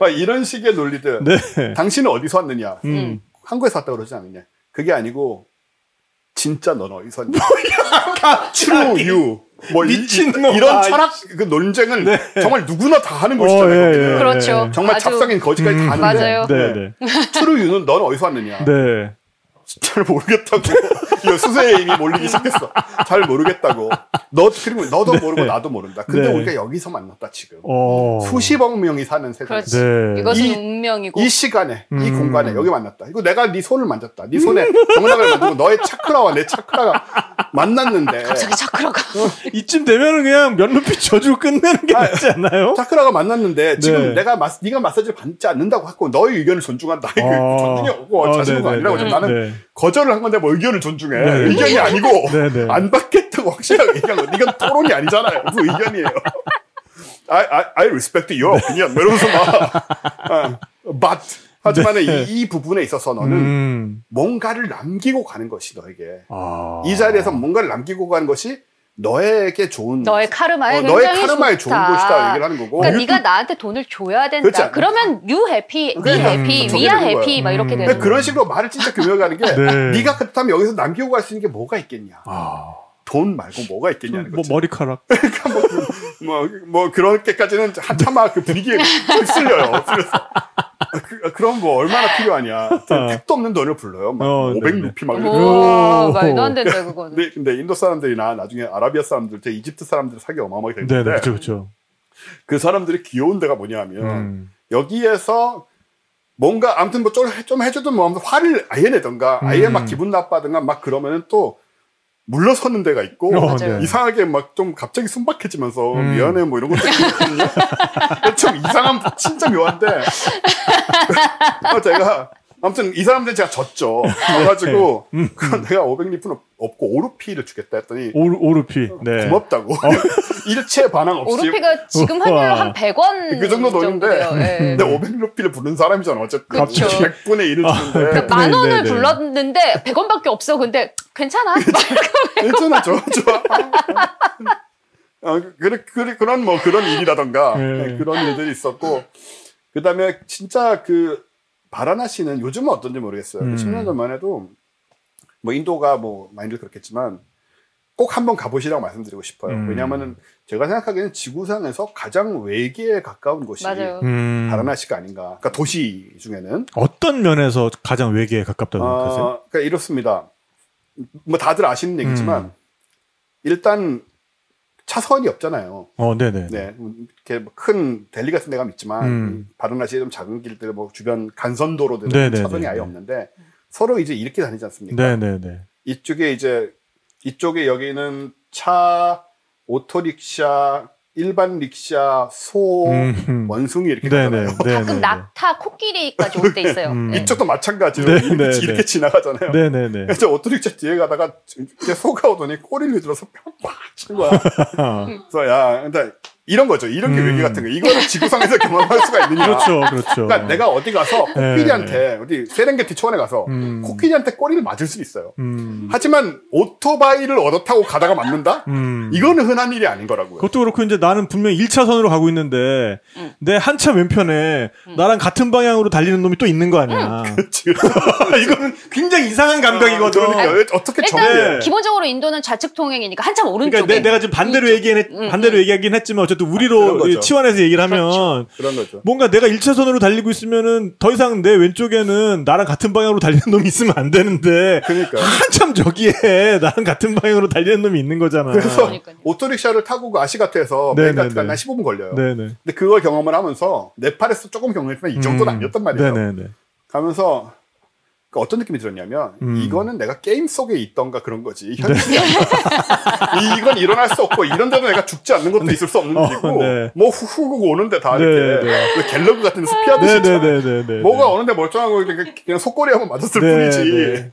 막 이런 식의 논리들. 네. 당신은 어디서 왔느냐? 음. 한국에서 왔다 그러지 않느냐? 그게 아니고 진짜 넌 어디서 왔냐? True you. 뭐. 이, 이런 철학 그 논쟁을 정말 누구나 다 하는 어, 것이잖아요. 예, 거기는. 예. 그렇죠. 정말 아주- 찹싸긴 거지까지 음. 다 하는데 맞아요. 네, 네. You는 넌 어디서 왔느냐? 네. 잘 모르겠다고. 이 수세에 이미 몰리기 시작했어. 잘 모르겠다고. 너 그리고 너도 모르고 나도 모른다. 근데 네. 우리가 여기서 만났다 지금. 어. 수십억 명이 사는 세상. 그렇지. 네. 이것은 이- 운명이고. 이 시간에 이 음. 공간에 여기 만났다. 이거 내가 네 손을 만졌다. 네 손에 정락을 만지고 너의 차크라와 내 차크라가 만났는데 갑자기 차크라가. 이쯤 되면은 그냥 면루피 저주로 끝내는 게 아, 낫지 않나요? 차크라가 만났는데 지금 네. 내가 마, 네가 마사지를 받지 않는다고 하고 너의 의견을 존중한다. 이거 어. 존중이 없고 어, 자신감. 아니라고 좀 나는 네. 거절을 한 건데 뭐 의견을 존중해. 네. 의견이 아니고 네네. 안 받겠다고 확실하게 얘기한 거. 이건 토론이 아니잖아요. 그 의견이에요. I, I, I respect your opinion. 뭐 이러면서 막 아, but 하지만 네. 이, 이 부분에 있어서 너는 음. 뭔가를 남기고 가는 것이 너에게 아. 이 자리에서 뭔가를 남기고 가는 것이 너에게 좋은 너의 카르마에 어, 너의 카르마에 좋다. 좋은 것이다 얘기를 하는 거고 그러니까 네가 나한테 돈을 줘야 된다. 그러면 you happy, me 그러니까 happy, we are happy. 막 이렇게 음. 되는 근데 그런. 식으로 말을 진짜 교묘하게 하는 게 네. 네가 그렇다면 여기서 남기고 갈 수 있는 게 뭐가 있겠냐 아. 돈 말고 뭐가 있겠냐는 뭐 거지 머리카락. 뭐, 뭐 그렇게까지는 한참아 그 분위기에 휩쓸려요 그, 그럼 뭐 얼마나 필요하냐 택도 없는 돈을 불러요 막 어, 500 네네. 루피 막 이렇게 오. 말도 안 된다 그거는. 근데, 근데 인도 사람들이나 나중에 아라비아 사람들, 제 이집트 사람들 사기 어마어마하게 네, 되는데 네, 그렇죠, 그렇죠. 그 사람들이 귀여운 데가 뭐냐면 음. 여기에서 뭔가 아무튼 뭐 좀 해주든 뭐 화를 아예 내던가 아예 음. 막 기분 나빠든가 막 그러면은 또 물러서는 데가 있고 어. 네. 이상하게 막 좀 갑자기 순박해지면서 음. 미안해 뭐 이런 것도 있거든요. 좀 이상한 진짜 묘한데 어, 제가 아무튼 이 사람들 제가 졌죠. 져가지고 음. 그럼 내가 500리프는 없고 오르피를 주겠다 했더니 오르, 오르피. 네. 고맙다고 일체 반항 없이 오르피가 지금 환율로. 한 100원 그 정도 돈인데 정도예요. 예. 근데 500루피를 부른 사람이잖아 어쨌든 그쵸. 100분의 1을 주는데 그러니까 만 네, 원을 네, 네. 불렀는데 100원밖에 없어. 근데 괜찮아. 괜찮아 좋아 좋아 어, 그래, 그래, 그런 뭐 그런 일이라던가 네. 네, 그런 일들이 있었고 그 다음에 진짜 그 바라나시는 요즘은 어떤지 모르겠어요 음. 10년 전만 해도 뭐 인도가 뭐 많이들 그렇겠지만 꼭 한번 가보시라고 말씀드리고 싶어요 음. 왜냐하면은 제가 생각하기에는 지구상에서 가장 외계에 가까운 곳이. 음. 바라나시가 아닌가 그러니까 도시 중에는 어떤 면에서 가장 외계에 가깝다고 생각하세요? 어, 그러니까 이렇습니다. 뭐 다들 아시는 얘기지만 음. 일단 차선이 없잖아요. 어, 네네. 네, 이렇게 뭐큰 델리 같은 데가 있지만 음. 바르나시에 좀 작은 길들, 뭐 주변 간선도로들은 네네네네. 차선이 아예 없는데 서로 이제 이렇게 다니지 않습니까? 네네네. 이쪽에 이제 이쪽에 여기는 차, 오토릭샤, 일반 릭샤, 소, 음. 원숭이 이렇게 네네. 가잖아요. 네네. 가끔 낙타, 코끼리까지 올 때 있어요. 음. 네. 이쪽도 마찬가지로 네, 이렇게, 네, 이렇게 네. 지나가잖아요. 네네네. 그래서 오토릭차 뒤에 가다가 이렇게 소가 오더니 꼬리를 들어서 팍팍 치는 거야. 그래서 야, 근데 이런 거죠. 이런 게 음. 외계 같은 거. 이거를 지구상에서 경험할 수가 있느냐. 그렇죠, 그렇죠. 그러니까 내가 어디 가서 코끼리한테 어디 세렝게티 초원에 가서 음. 코끼리한테 꼬리를 맞을 수 있어요. 음. 하지만 오토바이를 얻어 타고 가다가 맞는다? 음. 이거는 흔한 일이 아닌 거라고요. 그것도 그렇고 이제 나는 분명 1차선으로 가고 있는데 음. 내 한차 왼편에 나랑 같은 방향으로 달리는 놈이 또 있는 거 아니야. 그치. 이거는 굉장히 이상한 감각이거든. 그러니까 왜- 어떻게 네. 정해? 기본적으로 인도는 좌측 통행이니까 한참 오른쪽에. 그러니까 내, 가 지금 반대로 음, 반대로 음. 얘기하긴 했지만 어쨌든 그런 우리로 거죠. 치환해서 얘기를 하면 그런 거죠. 뭔가 내가 1차선으로 달리고 있으면은 더 이상 내 왼쪽에는 나랑 같은 방향으로 달리는 놈이 있으면 안 되는데 그러니까. 한참 저기에 나랑 같은 방향으로 달리는 놈이 있는 거잖아. 그래서 그러니까요. 오토릭샤를 타고 그 아시가트에서. 한 15분 걸려요. 네네. 근데 그걸 경험을 하면서 네팔에서 조금 경험했지만 이 정도는 음. 아니었단 말이에요. 네네네. 가면서 그 어떤 느낌이 들었냐면 음. 이거는 내가 게임 속에 있던가 그런 거지 현실이 아니야. 이건 일어날 수 없고 이런 데도 내가 죽지 않는 것도 있을 수 없는 어, 일이고 네. 뭐 후후고 오는데 다 네, 이렇게 네. 그 갤러그 같은 데서 피하듯이. 네네네네네. 뭐가 오는데 멀쩡하고 그냥 속꼬리 한번 맞았을 네, 뿐이지. 네.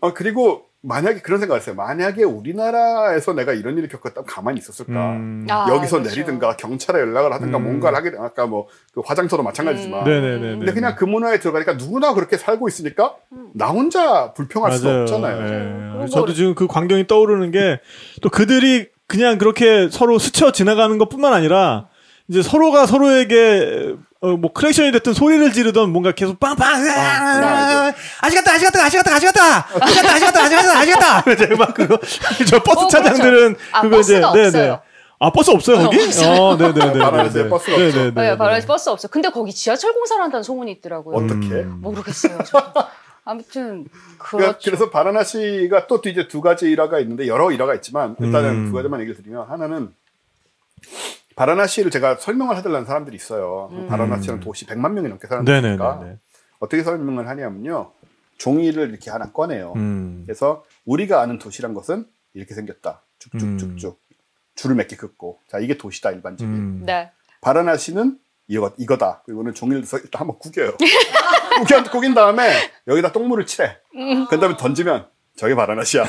어, 그리고 만약에 그런 생각을 했어요. 만약에 우리나라에서 내가 이런 일을 겪었다면 가만히 있었을까? 음. 아, 여기서 그렇죠. 내리든가 경찰에 연락을 하든가 음. 뭔가를 하게 되- 아까 뭐 그 화장터도 마찬가지지만 네네네. 근데 그냥 그 문화에 들어가니까 누구나 그렇게 살고 있으니까 나 혼자 불평할 수 맞아요. 없잖아요. 예. 그런 저도 지금 그 광경이 떠오르는 게 또 그들이 그냥 그렇게 서로 스쳐 지나가는 것뿐만 아니라 이제 서로가 서로에게 어, 뭐 크랙션이 됐든 소리를 지르던 뭔가 계속 빵빵 알죠. 아시겠다, 아시겠다, 아시겠다, 아시겠다, 아시겠다, 아시겠다, 아시겠다, 아시겠다. 이제 막 그거 저 버스 어, 그렇죠. 차장들은 그렇죠. 그거 이제 네네. 아 버스 없어요 거기? 어, 어 네네네. 바로에서 버스 없죠. 네, 네. 네네네. 버스 없어. 근데 거기 지하철 공사를 한다는 소문이 있더라고요. 어떻게? 음. 뭐 모르겠어요. 저도. 아무튼 그러니까 그렇죠. 그래서 바라나시가 또 이제 두 가지 일화가 있는데 여러 일화가 있지만 일단은 음. 두 가지만 얘기를 드리면 하나는 바라나시를 제가 설명을 해달라는 사람들이 있어요. 음. 바라나시는 도시 100만 명이 넘게 사는데니까 어떻게 설명을 하냐면요. 종이를 이렇게 하나 꺼내요. 음. 그래서 우리가 아는 도시란 것은 이렇게 생겼다. 쭉쭉쭉쭉. 줄을 몇 개 긋고. 자, 이게 도시다, 일반적인. 음. 네. 바라나시는 이거, 이거다. 그리고는 종이를 서 일단 한번 구겨요. 구겨, 구긴 다음에 여기다 똥물을 칠해. 그 다음에 던지면 저게 바라나시야.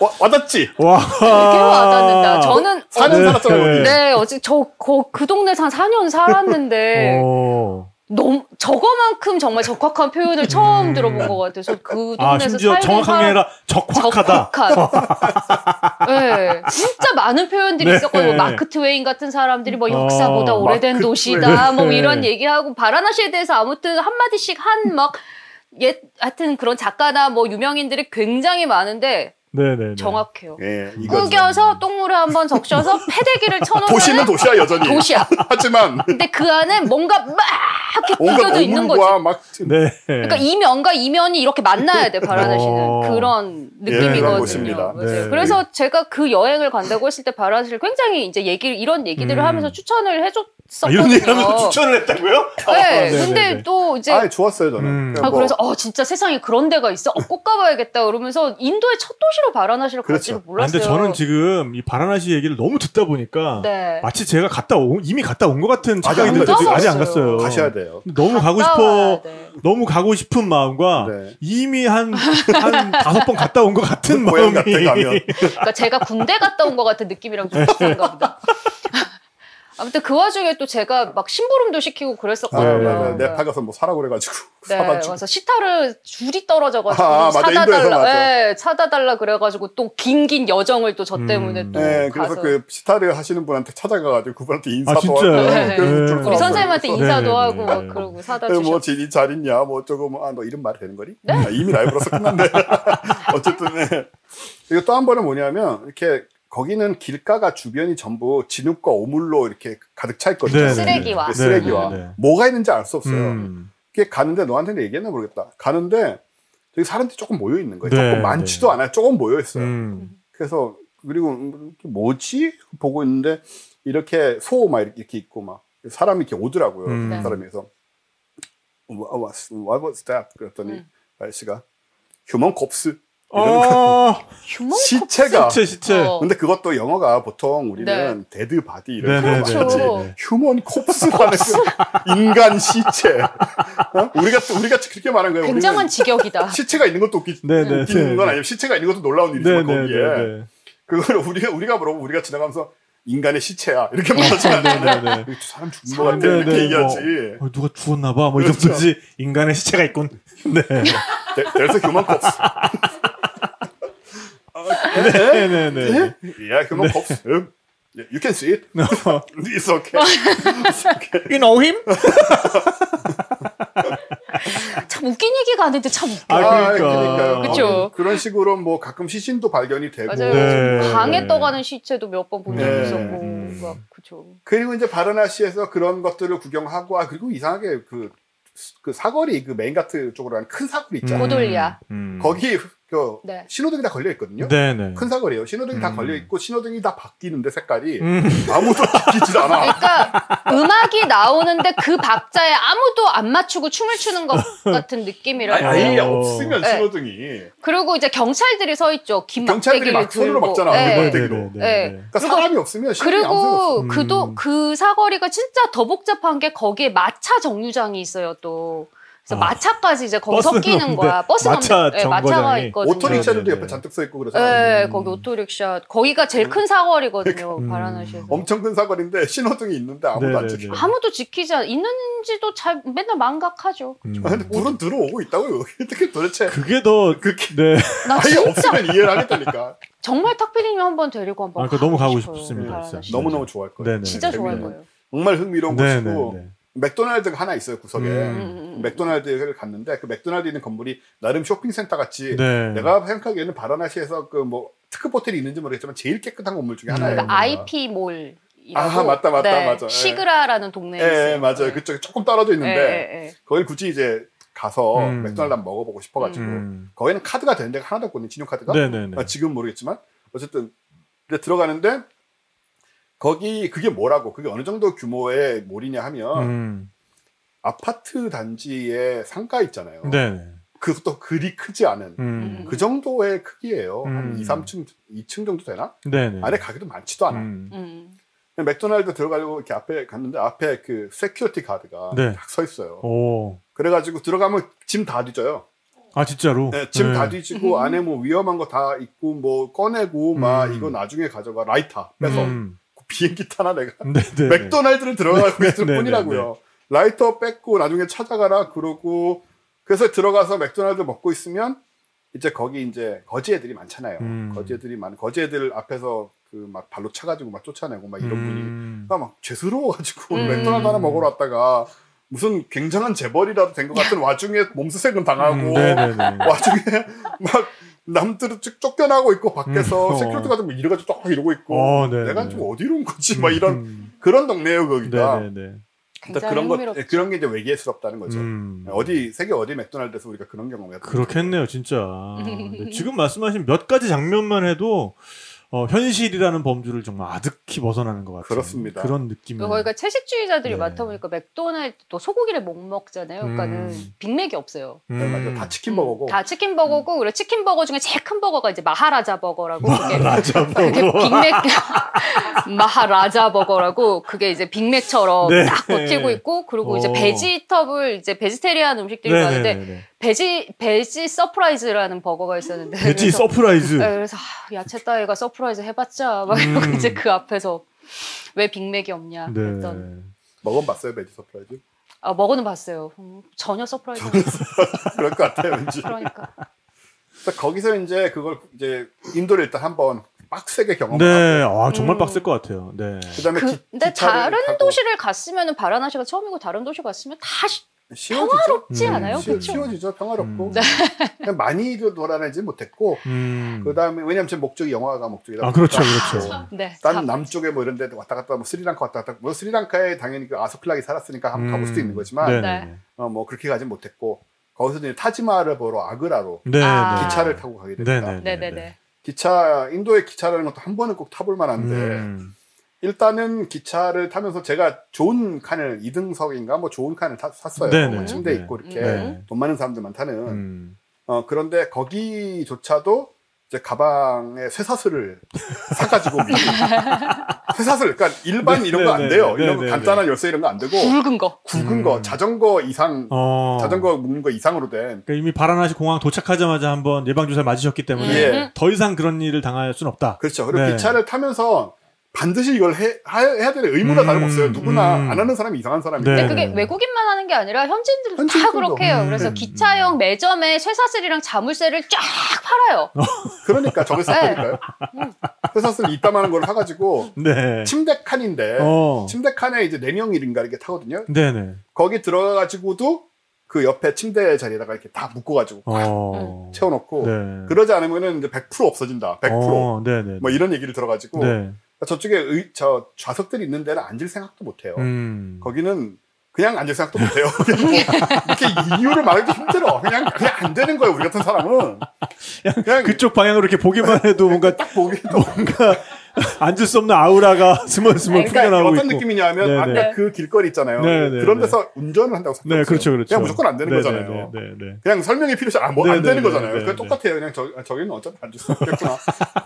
와, 와닿지? 와. 되게 와닿는다. 저는 4년 네. 살았잖아, 거기. 네, 어제 저그 동네에서 한 4년 살았는데 어. 너무 저거만큼 정말 적확한 표현을 처음 들어본 것 같아서 그아 동네에서 심지어 살긴 정확한 게 살- 아니라 적확하다. 적확한. 네, 진짜 많은 표현들이 네. 있었거든요. 뭐 마크 트웨인 같은 사람들이 뭐 어, 역사보다 오래된 마크 도시다, 뭐 트웨인. 이런 얘기하고 바라나 시에 대해서 아무튼 한 마디씩 한막 옛, 하여튼 그런 작가나 뭐 유명인들이 굉장히 많은데 네네. 정확해요. 예, 이거죠. 구겨서 똥물에 한번 적셔서 패대기를 쳐놓으면 도시는 도시야, 여전히. 도시야. 하지만, 근데 그 안에 뭔가 막 이렇게 구겨져 있는 거지. 막, 네. 그러니까 이면과 이면이 이렇게 만나야 돼 바라나시는 어. 그런 예, 그런 느낌이거든요. 곳입니다. 맞아요. 네. 그래서 제가 그 여행을 간다고 했을 때 바라나시를 굉장히 이제 얘기를 이런 얘기들을 음. 하면서 추천을 아, 해줬 었거든요. 이런 얘기하면 추천을 했다고요? 네, 네, 근데 네, 네. 또 이제 아, 좋았어요, 저는. 음. 아, 뭐 그래서 어 진짜 세상에 그런 데가 있어. 어, 꼭 가봐야겠다. 그러면서 인도의 첫 도시로 바라나시를 갈지를 그렇죠. 아, 몰랐어요. 근데 저는 지금 이 바라나시 얘기를 너무 듣다 보니까 네. 마치 제가 갔다 오, 이미 갔다 온 것 같은 아직 안 착각이 들어서 갔어요. 아직 안 갔어요. 가셔야 돼요. 너무 가고 싶어. 너무 가고 싶은 마음과 네. 이미 한, 한 다섯 번 갔다 온 것 같은 마음이. 그러니까 제가 군대 갔다 온 것 같은 느낌이랑 좀 비슷한가 보다. 아무튼 그 와중에 또 제가 막 심부름도 시키고 아, 그랬었거든요. 네, 맞아. 네. 네팔 가서 뭐 사라 그래가지고. 네, 사가지고. 그래서 시타를 줄이 떨어져가지고 아, 맞아. 사다 달라, 맞아. 네, 사다 달라 그래가지고 또 긴긴 여정을 또저 음. 때문에 또 네, 그래서 가서 그 시타를 하시는 분한테 찾아가가지고 그분한테 인사도 아? 하고 네. 네. 줄 우리 선생님한테 인사도 네, 하고 네, 막 네. 그러고 사다 네, 주셨. 뭐 진이 잘 있냐 뭐 어쩌고 뭐아너 이름 말이 되는 거니? 네. 아, 이미 라이브로서 끝났네. 어쨌든 네. 이거 또 한 번은 뭐냐면 이렇게 거기는 길가가 주변이 전부 진흙과 오물로 이렇게 가득 차 있거든요. 네, 네, 쓰레기와. 네, 쓰레기와 네, 네, 네. 뭐가 있는지 알 수 없어요. 음. 그게 가는데 너한테 얘기했나 모르겠다. 가는데 저기 사람들이 조금 모여 있는 거예요. 네, 조금 많지도 네. 않아요. 조금 모여 있어요. 음. 그래서 그리고 뭐지 보고 있는데 이렇게 소 막 이렇게 있고 막 사람이 이렇게 오더라고요. 음. 그 사람에서 what was, what was that? 그랬더니 음. 아저씨가 human corpse 아, human 시체가 시체, 시체. 어. 근데 그것도 영어가 보통 우리는 dead body 이렇게 네, 네, 하지. 네, 그렇죠. human corpse라는 그 인간 시체. 어? 우리가 우리가 그렇게 말한 거예요. 굉장한 직역이다. 시체가 있는 것도 웃기, 네, 네, 웃기는 네. 건 아니에요. 시체가 있는 것도 놀라운 네, 일이지만 네, 거기에 네, 네. 그걸 우리가 우리가 물어보고 우리가 지나가면서 인간의 시체야 이렇게 네, 네. 사람 죽은 것 같아 네, 이렇게 네, 얘기하지. 뭐, 어, 누가 죽었나 봐. 뭐, 이 그렇죠. 정도지. 인간의 시체가 있군. 네. a human corpse. 네, 네, 네. Yeah, human corpse. Um, yeah, You can see it. It's okay. It's okay. You know him? 참 웃긴 얘기가 아닌데 참 웃겨. 아, 아, 그러니까. 어, 그런 식으로 뭐 가끔 시신도 발견이 되고 맞아요. 네. 강에 떠가는 시체도 몇 번 본적 네. 있었고, 음. 막 그죠. 그리고 이제 바라나시에서 그런 것들을 구경하고 아 그리고 이상하게 그, 그 사거리 그 메인가트 쪽으로 가는 큰 사거리 있잖아요. 고돌리아. 음. 거기 그 네. 신호등이 다 걸려 있거든요. 네네. 큰 사거리예요. 신호등이 다 음. 걸려 있고 신호등이 다 바뀌는데 색깔이 음. 아무도 바뀌질 않아. 그러니까 음악이 나오는데 그 박자에 아무도 안 맞추고 춤을 추는 것 같은 느낌이라서. 아예 어. 없으면 네. 신호등이. 그리고 이제 경찰들이 서 있죠. 긴 경찰들이 막 손으로 들고. 막잖아. 네. 그걸 네. 네, 네, 네. 네. 그러니까 사람이 없으면. 그리고 음. 그도 그 사거리가 진짜 더 복잡한 게 거기에 마차 정류장이 있어요 또. 그래서 아. 마차까지 이제 거기 섞이는 거야. 버스 마차 네, 마차가 정거장이. 있거든요. 오토릭샤들도 옆에 네. 잔뜩 써 있고 그러잖아요. 네, 음. 거기 오토릭샤. 거기가 제일 큰 사거리거든요. 음. 바라나시에서. 엄청 큰 사거리인데 신호등이 있는데 아무도 네, 안 네, 지켜. 네. 아무도 지키지 않, 있는지도 잘 맨날 망각하죠. 음. 아, 근데 불은 들어오고 있다고요. 어떻게 도대체 그게 더 그렇게 네. 나 아예 없으면 이해를 하겠다니까. 정말 탁피디님 한번 데리고 한번 아, 그거 너무 가고 싶습니다, 바라나시. 너무 너무 좋아할 거예요. 네네. 진짜 좋아할 거예요. 정말 흥미로운 네, 곳이고 네, 네. 맥도날드가 하나 있어요 구석에. 음. 음, 음. 맥도날드를 갔는데 그 맥도날드 있는 건물이 나름 쇼핑센터 같이 네. 내가 생각하기에는 바라나시에서 그 뭐 특급 호텔이 있는지 모르겠지만 제일 깨끗한 건물 중에 음. 하나예요. 그러니까 IP 몰. 아, 맞다, 맞다, 맞아. 예. 시그라라는 동네에 예, 있어요. 예, 맞아요. 그쪽에 조금 떨어져 있는데. 거길 굳이 이제 가서 음. 맥도날드 한번 먹어보고 싶어가지고 음. 거기는 카드가 되는 데가 하나도 없거든요. 신용카드가. 네네네. 아, 지금 모르겠지만 어쨌든 들어가는데 거기 그게 뭐라고 그게 어느 정도 규모의 몰이냐 하면 음. 아파트 단지에 상가 있잖아요. 네네. 그것도 그리 크지 않은 음. 그 정도의 크기예요. 한 음. 2, 3층, 2층 정도 되나? 네네. 안에 가게도 많지도 않아. 음. 음. 맥도날드 들어가려고 이렇게 앞에 갔는데 앞에 그 security guard가 네. 딱서 있어요. 오. 그래가지고 들어가면 짐 다 뒤져요. 아 진짜로. 네, 짐 네. 다 뒤지고 안에 뭐 위험한 거 다 있고 뭐 꺼내고 막 음. 이거 나중에 가져가 라이터 빼서 음. 비행기 타나 내가 네네. 맥도날드를 들어가고 있을 네, 네, 뿐이라고요. 라이터 뺏고 나중에 찾아가라 그러고 그래서 들어가서 맥도날드 먹고 있으면 이제 거기 이제 거지 애들이 많잖아요. 음. 거지 애들이 많 거지 애들 앞에서 그 막 발로 차가지고 막 쫓아내고 막 이런 분이 음. 그러니까 막 죄스러워가지고 음. 맥도날드 하나 먹으러 왔다가 무슨 굉장한 재벌이라도 된 것 같은 와중에 몸수색은 당하고 음. 와중에 막 남들은 쭉 쫓겨나고 있고 밖에서 음, 어. security 같은 거 이래가지고 딱 이러고 있고 어, 네네. 내가 좀 어디로 온 거지 막 이런 음. 그런 동네예요 거기가 네네네. 일단 굉장히 그런 것 흥미롭죠. 그런 게 이제 외계스럽다는 거죠 음. 어디 세계 어디 맥도날드에서 우리가 그런 경험을 그렇겠네요, 진짜. 네, 지금 말씀하신 몇 가지 장면만 해도 어, 현실이라는 범주를 정말 아득히 벗어나는 것 같아요. 그렇습니다. 그런 느낌. 거기가 채식주의자들이 네. 많다 보니까 맥도날드 또 소고기를 못 먹잖아요. 그러니까는 음. 빅맥이 없어요. 네, 맞아 다 치킨 버거고 다 치킨 버거고 그리고 치킨 버거 중에 제일 큰 버거가 이제 마하라자 버거라고 그게 맞아, 그게 뭐. 빅맥 마하라자 버거라고 그게 이제 빅맥처럼 네. 딱 버티고 있고 그리고 이제 어. vegetable 이제 vegetarian 음식들이 네네네네. 많은데 veggie veggie surprise라는 버거가 있었는데 veggie 그래서- surprise. 네, 그래서 아, 야채 따위가 surprise 해봤자 막 이러고 음. 이제 그 앞에서 왜 빅맥이 없냐 네. 했던 먹어봤어요 veggie surprise 아 먹어는 봤어요 음, 전혀 surprise 그럴 것 같아요 왠지 그러니까 그래서 거기서 이제 그걸 이제 인도를 일단 한번 빡세게 경험을 네, 하고 아, 정말 음. 빡셀 것 같아요. 네. 그다음에 기, 근데 다른 타고 도시를 갔으면은 바라나시가 처음이고 다른 도시 갔으면 다 쉬- 쉬워지죠. 평화롭지 음. 않아요? 쉬, 그렇죠? 쉬워지죠. 평화롭고 음. 그냥 많이 돌아다니지 못했고 음. 그다음에 왜냐면 제 목적이 영화가 목적이다. 아, 그렇죠, 그렇죠. 네. 딴 가- 남쪽에 뭐 이런 데 왔다 갔다 뭐 스리랑카 왔다 갔다 뭐 스리랑카에 당연히 그 아소필락이 살았으니까 한번 가볼 수도 있는 거지만 네. 네. 어, 뭐 그렇게 가진 못했고 거기서 이제 타지마를 보러 아그라로 네. 아. 네. 기차를 타고 가게 됩니다. 네, 네. 네네네. 기차 인도의 기차라는 것도 한 번은 꼭 타볼 만한데 음. 일단은 기차를 타면서 제가 좋은 칸을 2등석인가 뭐 좋은 칸을 타- 샀어요. 네네. 뭐 침대 네. 있고 이렇게 네. 돈 많은 사람들만 타는. 음. 어 그런데 거기조차도 이제 가방에 쇠사슬을 사가지고 미리 쇠사슬 그러니까 일반 네, 이런 거안 네, 돼요. 네, 이런 거 네, 간단한 열쇠 이런 거 안 되고 굵은 거. 굵은 음. 거 자전거 이상 어. 자전거 묶는 거 이상으로 된 그러니까 이미 바라나시 공항 도착하자마자 한번 예방 주사 를 맞으셨기 때문에 예. 더 이상 그런 일을 당할 수는 없다. 그렇죠. 그리고 네. 기차를 타면서 반드시 이걸 해, 하- 해야 되는 의무가 음, 다름없어요. 누구나 음. 안 하는 사람이 이상한 사람이고. 네. 근데 그게 외국인만 하는 게 아니라 현지인들도 다. 그렇게 해요. 음. 그래서 기차형 매점에 쇠사슬이랑 자물쇠를 쫙 팔아요. 그러니까 저걸 네. 샀다니까요. 쇠사슬 이따만한 걸 사가지고 네. 침대 칸인데 어. 침대 칸에 이제 네 명일인가 이렇게 타거든요. 네네. 거기 들어가가지고도 그 옆에 침대 자리에다가 이렇게 다 묶어가지고 어. 채워놓고 네. 그러지 않으면은 이제 100% 없어진다. 100%. 어, 네네. 뭐 이런 얘기를 들어가지고 네. 저쪽에 의, 저 좌석들이 있는 데는 앉을 생각도 못 해요. 음. 거기는 그냥 앉을 생각도 못 해요. 그냥 뭐 이렇게 이유를 말하기 힘들어. 그냥 그냥 안 되는 거예요. 우리 같은 사람은 그냥 그쪽 방향으로 이렇게 보기만 해도 뭔가 딱 보기도 뭔가 앉을 수 없는 아우라가 스멀스멀 그러니까 풍겨나오고 어떤 있고. 느낌이냐면 네네. 아까 그 길거리 있잖아요. 네네. 그런 데서 운전을 한다고 생각해요. 네, 그렇죠, 그렇죠. 그냥 무조건 안 되는 네네, 거잖아요. 네, 네, 네. 그냥 설명이 필요시 안, 뭐, 안 되는 거잖아요. 그 네. 똑같아요. 그냥 저, 저기는 어차피 앉을 수 없겠구나.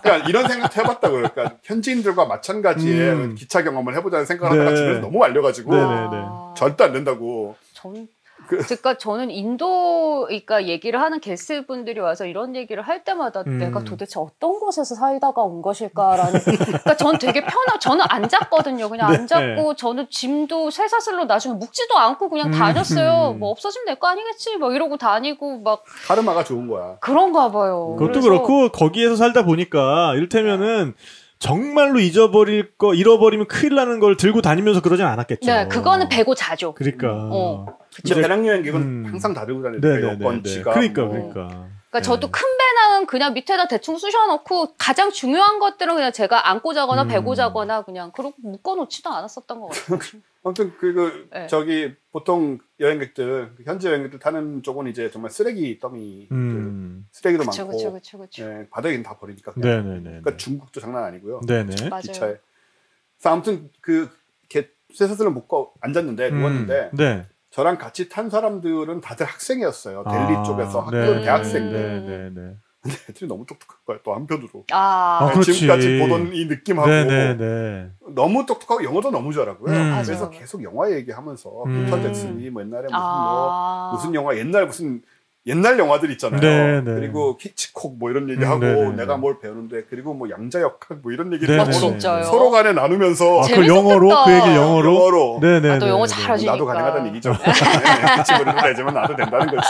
그러니까 이런 생각도 해봤다고요. 그러니까 현지인들과 마찬가지의 음. 기차 경험을 해보자는 생각을 하다가 네. 주변에서 너무 말려가지고. 아. 절대 안 된다고. 전 그- 그러니까 저는 인도 그러니까 얘기를 하는 게스트 분들이 와서 이런 얘기를 할 때마다 음. 내가 도대체 어떤 곳에서 살다가 온 것일까라는 그러니까 전 되게 편하 저는 안 잤거든요 그냥 네. 안 잤고 저는 짐도 쇠사슬로 나중에 묶지도 않고 그냥 음. 다녔어요 뭐 없어지면 내 거 아니겠지 막 이러고 다니고 막 카르마가 좋은 거야. 그런가 봐요 그것도 그래서 그렇고 거기에서 살다 보니까 이를테면은 정말로 잊어버릴 거 잃어버리면 큰일 나는 걸 들고 다니면서 그러진 않았겠죠. 네 그거는 배고 자죠 그러니까. 어. 근데 배낭여행객은 음. 항상 다 들고 네네네. 여권, 지갑. 그러니까 뭐. 그러니까. 그러니까 저도 큰 배낭은 그냥 밑에다 대충 쑤셔놓고 가장 중요한 것들은 그냥 제가 안고 자거나 음. 베고 자거나 그냥 그러고 묶어놓지도 않았었던 것 같아요. 아무튼 그, 그 네. 저기 보통 여행객들 현지 여행객들 타는 쪽은 이제 정말 쓰레기 더미 음. 쓰레기도 그쵸, 많고 그쵸, 그쵸, 그쵸. 예, 바닥에 다 버리니까 그냥. 네네네. 그러니까 중국도 장난 아니고요. 네네. 맞아요. 기차에. 그래서 아무튼 그 쇠사슬을 묶어 앉았는데 누웠는데 음. 네. 저랑 같이 탄 사람들은 다들 학생이었어요. 델리 아, 쪽에서 학교 네, 대학생들. 네네네. 근데 애들이 너무 똑똑한 거야. 또 한편으로. 아, 아, 그렇지. 지금까지 보던 이 느낌하고 네네네. 너무 똑똑하고 영어도 너무 잘하고요. 음. 그래서. 계속 영화 얘기하면서 음. 피터 잭슨이 뭐 옛날에 무슨 뭐 아. 무슨 영화 옛날 무슨 옛날 영화들 있잖아요. 네, 네. 그리고 히치콕 뭐 이런 얘기하고 음, 네, 네, 내가 네. 뭘 배우는데 그리고 뭐 양자역학 뭐 이런 얘기를 네, 아, 네, 서로, 네. 진짜요? 서로 간에 나누면서 아, 그걸 영어로 그 얘기를 영어로. 영어로 네네. 아, 또 영어 잘하지. 나도 가능하다는 얘기죠. 같이 머리를 내지만 나도 된다는 거지.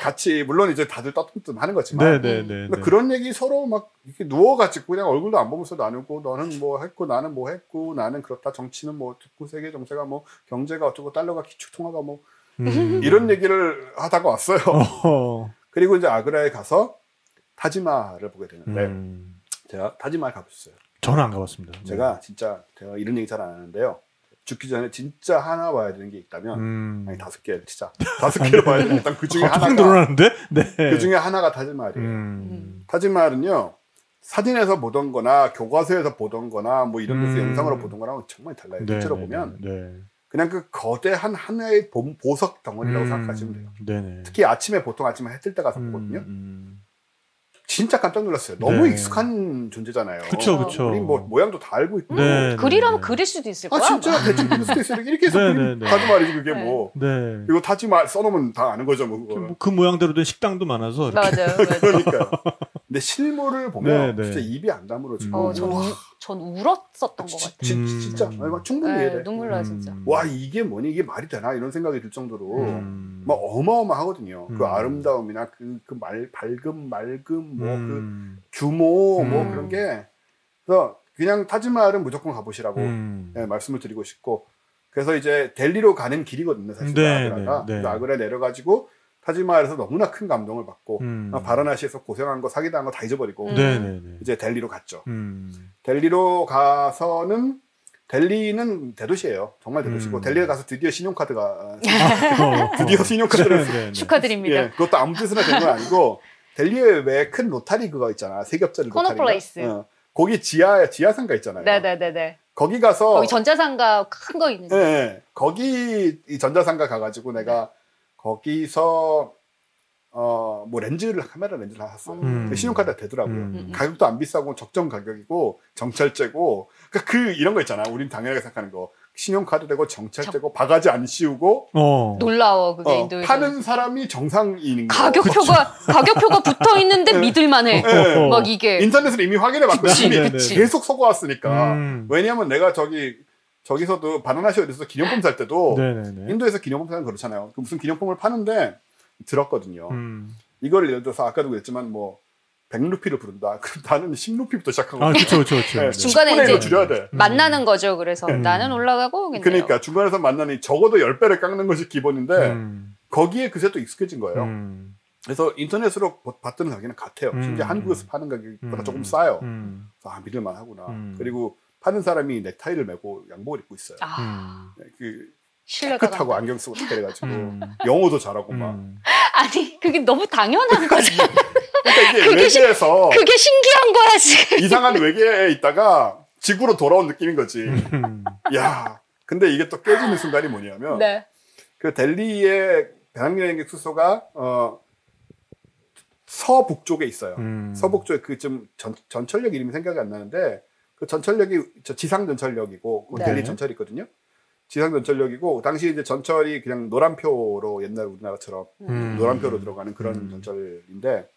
같이 물론 이제 다들 떠듬떠듬하는 거지만 네네네. 그런 얘기 서로 막 이렇게 누워가지고 그냥 얼굴도 안 보면서 나누고 너는 뭐 했고 나는 뭐 했고 나는 그렇다 정치는 뭐 듣고 세계 정세가 뭐 경제가 어쩌고 달러가 기축 통화가 뭐 음. 이런 얘기를 하다가 왔어요. 어허. 그리고 이제 아그라에 가서 타지마를 보게 되는데 음. 제가 타지마를 가봤어요. 저는 안 가봤습니다. 네. 제가 진짜 제가 이런 얘기 잘 안 하는데요. 죽기 전에 진짜 하나 봐야 되는 게 있다면 음. 아니 다섯 개 진짜 다섯 개를 봐야 되는 일단 그 중에 아, 툭 하나가 늘어나는데? 네. 그 중에 하나가 타지마을이에요. 음. 타지마을은요 사진에서 보던 거나 교과서에서 보던 거나 뭐 이런 데서 음. 영상으로 보던 거랑 정말 달라요. 실제로 네, 보면 네, 네. 그냥 그 거대한 하나의 보- 보석 덩어리라고 음. 생각하시면 돼요. 네네. 특히 아침에 보통 아침에 해 뜰 때 가서 보거든요. 음. 진짜 깜짝 놀랐어요. 너무 네. 익숙한 존재잖아요. 그쵸, 그쵸. 우리 뭐 모양도 다 알고 있고. 네. 그리라면 네. 그릴 수도 있을 아 거야. 진짜 대충 그릴 수도 있어요. 이렇게 해서 네, 네, 네. 타지마을이지 그게 네. 뭐. 네. 이거 타지마을 써놓으면 다 아는 거죠. 뭐 그. 뭐, 그 모양대로 된 식당도 많아서. 맞아요. 맞아요. 그러니까요. 근데 실물을 보면 네, 네. 진짜 입이 안 다물어지고. 어, 전, 우, 전 울었었던 것 지- 같아요. 지- 음. 진짜 아, 충분히 네, 이해돼. 눈물 나 진짜. 음. 와 이게 뭐니 이게 말이 되나 이런 생각이 들 정도로 음. 막 어마어마하거든요. 그 음. 아름다움이나 그 그 말 밝음 맑음 뭐그 음. 규모 뭐 음. 그런 게 그래서 그냥 타지마을은 무조건 가보시라고 음. 예, 말씀을 드리고 싶고 그래서 이제 델리로 가는 길이거든요 사실 네, 아그라가 네, 네. 그 아그라 내려가지고 타지마을에서 너무나 큰 감동을 받고 음. 아, 바라나시에서 고생한 거 사기당한 거 다 잊어버리고 음. 이제 델리로 갔죠. 음. 델리로 가서는 델리는 대도시예요. 정말 대도시고 음. 델리에 가서 드디어 신용카드가 어, 드디어 신용카드를 네, 네, 네. 축하드립니다. 예, 그것도 아무 뜻이나 된 건 아니고 델리에 왜 큰 로타리 그거 있잖아 세 겹짜리 코너 로타리. 플레이스. 어, 거기 지하 지하 상가 있잖아요. 네 네 네 네. 거기 가서 거기 전자상가 큰 거 있는데. 예, 예. 거기 이 전자상가 가가지고 내가 거기서 어 뭐 렌즈를 카메라 렌즈를 하나 샀어요. 음. 신용카드가 되더라고요. 음. 가격도 안 비싸고 적정 가격이고 정찰제고 그러니까 그 이런 거 있잖아. 우린 당연하게 생각하는 거. 신용카드 되고 정찰제고 바가지 안 씌우고 어. 놀라워 그게 어, 인도에서. 파는 사람이 정상인인 거. 가격표가 가격표가 붙어 있는데 네. 믿을만해. 네. 막 이게. 인터넷으로 이미 확인해 봤거든. 그치, 이미 그치. 계속 속아왔으니까. 음. 왜냐하면 내가 저기 저기서도 바나나 쇼에서 기념품 살 때도 네네네. 인도에서 기념품 사는 그렇잖아요. 그 무슨 기념품을 파는데 들었거든요. 음. 이걸 예를 들어서 아까도 그랬지만 뭐 100루피를 부른다. 그럼 나는 10루피부터 시작하고. 아, 그쵸, 그쵸, 그쵸. 네, 중간에 10분의 1로 이제 줄여야 돼. 만나는 거죠. 그래서 음. 나는 올라가고 오겠네요. 그러니까 중간에서 만나니 적어도 10배를 깎는 것이 기본인데 음. 거기에 그새 또 익숙해진 거예요. 음. 그래서 인터넷으로 버- 받던 가격은 같아요. 음. 심지어 한국에서 파는 가격보다 음. 조금 싸요. 음. 아 믿을만 하구나. 음. 그리고 파는 사람이 넥타이를 메고 양복을 입고 있어요. 아, 네, 그 깨끗하고. 안경 쓰고 딱 해가지고 음. 영어도 잘하고 막. 음. 아니 그게 너무 당연한 거잖아. 그러니까 이게 그게 시- 외계에서 그게 신기한 거야 지금. 이상한 외계에 있다가 지구로 돌아온 느낌인 거지. 음. 야, 근데 이게 또 깨지는 순간이 뭐냐면 네. 그 델리의 배낭여행객 숙소가 어 서북쪽에 있어요. 음. 서북쪽에 그 좀 전철역 이름이 생각이 안 나는데 그 전철역이 저 지상 전철역이고 그 네. 델리 전철이 있거든요. 지상 전철역이고 당시 이제 전철이 그냥 노란표로 옛날 우리나라처럼 음. 노란표로 들어가는 그런 음. 전철인데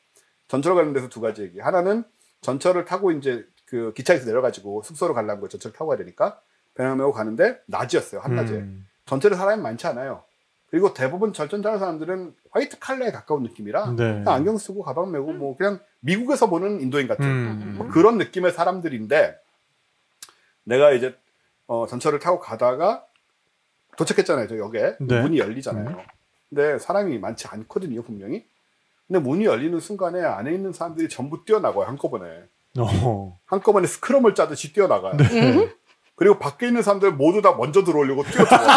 전철 가는 데서 두 가지 얘기. 하나는 전철을 타고 이제 그 기차에서 내려가지고 숙소로 가려는 거 전철 타고 가야 되니까 배낭 메고 가는데 낮이었어요. 한낮에. 음. 전철에 사람이 많지 않아요. 그리고 대부분 절전 타는 사람들은 화이트 칼라에 가까운 느낌이라 네. 안경 쓰고 가방 메고 뭐 그냥 미국에서 보는 인도인 같은 음. 뭐 그런 느낌의 사람들인데 내가 이제 어, 전철을 타고 가다가 도착했잖아요. 저 역에 네. 문이 열리잖아요. 근데 사람이 많지 않거든요, 분명히. 근데 문이 열리는 순간에 안에 있는 사람들이 전부 뛰어나가요, 한꺼번에. 어. 한꺼번에 스크럼을 짜듯이 뛰어나가요. 음? 그리고 밖에 있는 사람들 모두 다 먼저 들어오려고 뛰어들어요.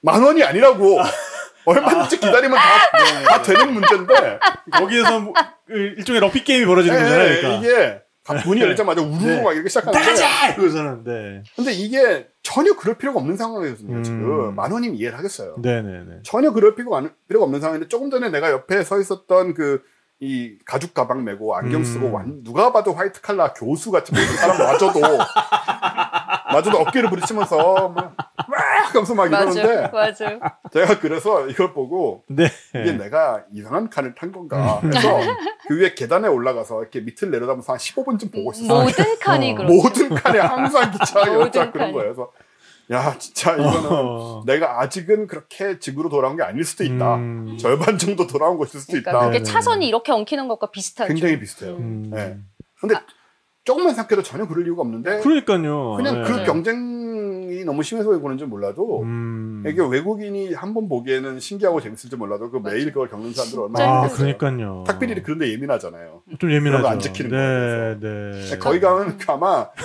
만 원이 아니라고. 얼마든지 기다리면 다, 다 되는 문제인데. 거기에서 뭐, 그 일종의 럭비 게임이 벌어지는 거잖아요. 예, 그러니까. 이게 각 문이 열리자마자 우르르 네. 막 이렇게 시작하는데. 나가자! 그러잖아요. 네. 근데 이게 전혀 그럴 필요가 없는 상황이거든요, 음. 지금. 만 원이면 이해를 하겠어요. 네네네. 전혀 그럴 필요가, 안- 필요가 없는 상황인데 조금 전에 내가 옆에 서 있었던 그, 이 가죽 가방 메고 안경 음. 쓰고 완- 누가 봐도 화이트 칼라 교수 보이는 사람 마저도 마저도 어깨를 부딪히면서 막, 막 하면서 막 맞아, 이러는데 맞아. 제가 그래서 이걸 보고 네. 이게 내가 이상한 칸을 탄 건가 해서 그 위에 계단에 올라가서 이렇게 밑을 내려다보면서 한 15분쯤 보고 있었어요. 모든 칸이 어. 그렇죠. 모든 칸에 항상 기차가 열짝 그런. 거예요. 그래서 야 진짜 이거는 어. 내가 아직은 그렇게 지구로 돌아온 게 아닐 수도 있다. 음. 절반 정도 돌아온 것일 수도 그러니까 있다. 그게 네네. 차선이 이렇게 엉키는 것과 비슷하죠. 굉장히 비슷해요. 음. 네. 근데 조금만 생각해도 전혀 그럴 이유가 없는데 그러니까요. 그냥 네. 그 경쟁 이 너무 심해서 그런지 몰라도 음. 이게 외국인이 한 번 보기에는 신기하고 재밌을지 몰라도 그 매일 그걸 겪는 사람들 얼마나 아. 그러니까요. 탁필이 그런데 예민하잖아요. 좀 예민하죠. 거안 지키는 네, 네. 거기 가면 아마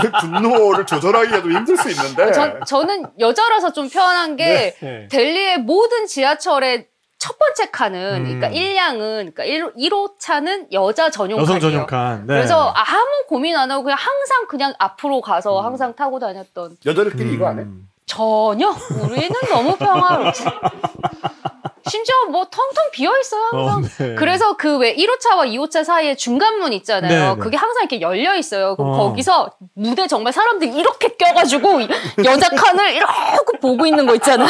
그 분노를 조절하기가 좀 힘들 수 있는데 전, 저는 여자라서 좀 편한 게 네. 델리의 모든 지하철의 첫 번째 칸은 음. 그러니까 1량은 그러니까 1, 1호 차는 여자 전용 여성. 전용 칸. 네. 그래서 아무 고민 안 하고 그냥 항상 그냥 앞으로 가서 음. 항상 타고 다녔던 여자들끼리 이거 안 해? 음. 전혀 우리는 너무 평화롭지. 심지어 뭐 텅텅 비어 있어요 항상. 어, 네. 그래서 그 왜 1호차와 2호차 사이에 중간문 있잖아요. 네, 네. 그게 항상 이렇게 열려 있어요. 그럼 어. 거기서 무대 정말 사람들이 이렇게 껴가지고 여자 칸을 이렇게 보고 있는 거 있잖아.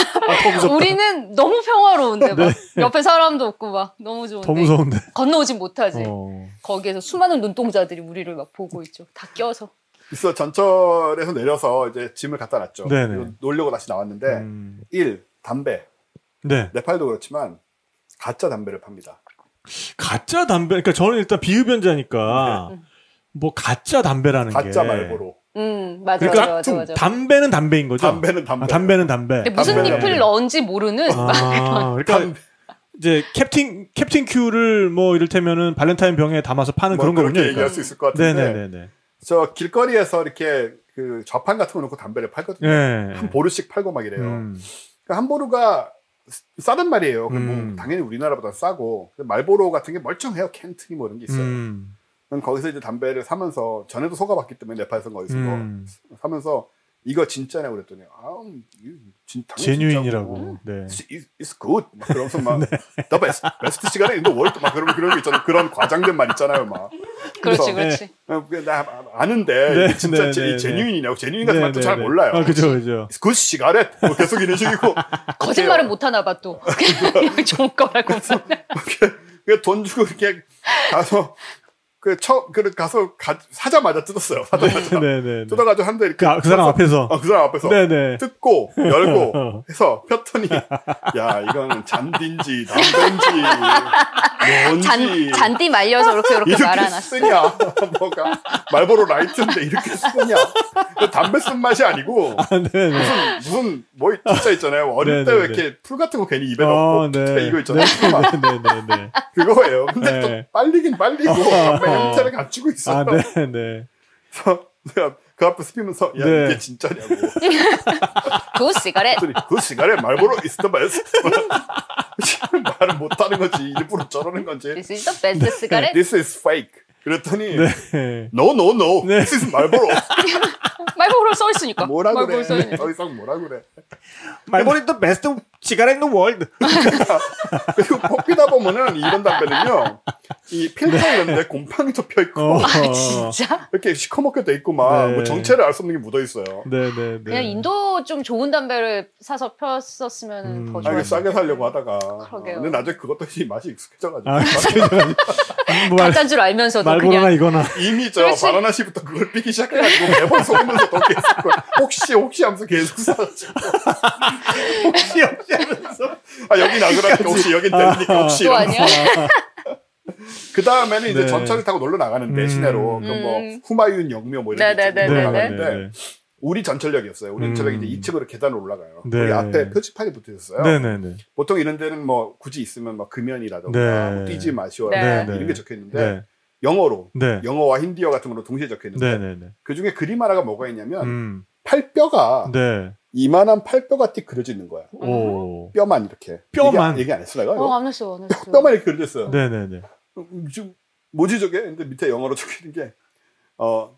우리는 너무 평화로운데 막 옆에 사람도 없고 막 너무 좋은데 네. 더 무서운데. 건너오진 못하지. 어. 거기에서 수많은 눈동자들이 우리를 막 보고 있죠. 다 껴서. 있어 전철에서 내려서 이제 짐을 갖다 놨죠. 네네. 그리고 놀려고 다시 나왔는데 음. 일 담배 네. 네팔도 그렇지만 가짜 담배를 팝니다. 가짜 담배. 그러니까 저는 일단 비흡연자니까 뭐 가짜 담배라는 게. 네. 가짜 말보로 음 맞아 그러니까 맞아 맞아 맞아. 담배는 담배인 거죠. 담배는 담배. 아, 담배는 담배. 무슨 담배는 잎을 담배. 넣은지 모르는 아, 그러니까 담배 이제 캡틴 캡틴 큐를 뭐 이를테면은 발렌타인 병에 담아서 파는 뭐 그런 그렇게 거군요. 얘기할 그러니까. 수 있을 것 같은데 네네네네. 저 길거리에서 이렇게 그 좌판 같은 거 놓고 담배를 팔거든요. 네. 한 보루씩 팔고 막 이래요. 음. 그러니까 한 보루가 싸단 말이에요. 그뭐 음. 당연히 우리나라보다 싸고 말보로 같은 게 멀쩡해요. 켄트니 뭐 이런 게 있어요. 음. 거기서 이제 담배를 사면서 전에도 속아봤기 때문에 네팔에서 거기서 음. 사면서 이거 진짜냐 그랬더니 아, 이거 진, 당연히 제뉴인이라고. 진짜고. 네. It's, good. 막 그러면서 막 the best, best 시간에 in the world 막 그런 그런 거 있잖아요. 그런 과장된 말 있잖아요, 막. 그렇지 그래서, 그렇지. 어, 그나 아는데 네, 진짜 네, 제- 네, 네. 제뉴인이냐고 제뉴인 같은 네, 말도 네, 잘 네. 몰라요. 아, 그죠, 그죠. It's good 시가렛 뭐 계속 이런 식이고 거짓말을 못 하나 봐 또. 좋은 거라고. 그돈 주고 이렇게 가서 그 처, 그 가서 가, 사자마자 뜯었어요. 사자마자 네네. 뜯어가지고 한대 이렇게 그, 그 사람 앞에서. 어, 그 사람 앞에서 네네. 뜯고 열고 어. 해서 폈더니 야 이거는 잔디인지 담배인지 뭔지 잔, 잔디 말려서 이렇게 이렇게 이렇게 말아놨어. 쓰냐? 뭐가 말보로 라이트인데 이렇게 쓰냐? 그 담배 쓴 맛이 아니고 네네. 무슨 무슨 뭐 진짜 있잖아요. 어릴 때 네네네. 왜 이렇게 풀 같은 거 괜히 입에 어, 넣고 네. 이거 있잖아요. 네네네. 그거예요. 근데 네. 또 빨리긴 빨리고 담배 형태를 갖추고 있어요. 아, 네 네. 그래서 내가 그 앞에서 피면서 야 네. 이게 진짜냐고. 그 시가렛. 그 시간에 말보로 is the best. 말을 못하는 거지 일부러 저러는 건지. This is the best 시가렛. This is fake. 그랬더니 네. no no no. 네. This is 말보로. 말보로 써 있으니까. 뭐라 말보로 써 그래. 더 이상 뭐라 그래. 말보리 또베 인 월드. 그리고 뽑히다 보면은 이런 담배는요. 이 필터 이런데 곰팡이 덮여 있고 어. 아 진짜? 이렇게 시커멓게 돼 있고 막 네. 뭐 정체를 알 수 없는 게 묻어 있어요. 네 네 네. 그냥 인도 좀 좋은 담배를 사서 폈었으면 음. 더 아, 좋았을 싸게 살려고 하다가. 그러게요. 근데 나중에 그것도 이 맛이 익숙해져가지고. 아. 뭐 말, 가짜인 줄 알면서도 말보로나 그냥 이거나. 이미 저 그렇지. 바나나시부터 그걸 삐기 시작해가지고 매번 속으면서 더 계속 혹시 혹시 하면서 계속 사가지고 혹시 혹시 하면서. 아 여기 나그라니까 혹시 여긴 되니까 혹시 또 이러면서. 아니야? 그 다음에는 이제 네. 전철을 타고 놀러 나가는데 음. 시내로 그뭐 음. 후마윤 영묘 뭐 이런 데 네네네네. 놀러 네, 나가는데 우리 전철역이었어요. 우리 음. 전철역이 이제 2층으로 계단을 올라가요. 네. 거기 앞에 표지판이 붙어 있었어요. 네네네. 보통 이런 데는 뭐 굳이 있으면 막 금연이라던가 네. 뭐 뛰지 마시오 네. 이런 게 적혀 있는데 네. 영어로 네. 영어와 힌디어 같은 걸로 동시에 적혀 있는데 네네네. 그 중에 그림 하나가 뭐가 있냐면 음. 팔뼈가 네. 이만한 팔뼈가 띡 그려져 있는 거야. 오. 뼈만 이렇게. 뼈만? 얘기, 얘기 안 했어 내가? 어? 안 했어, 안 했어. 뼈만 이렇게 그려져 있어요. 네네네. 음, 지금 뭐지 저게? 근데 밑에 영어로 적혀 있는 게 어.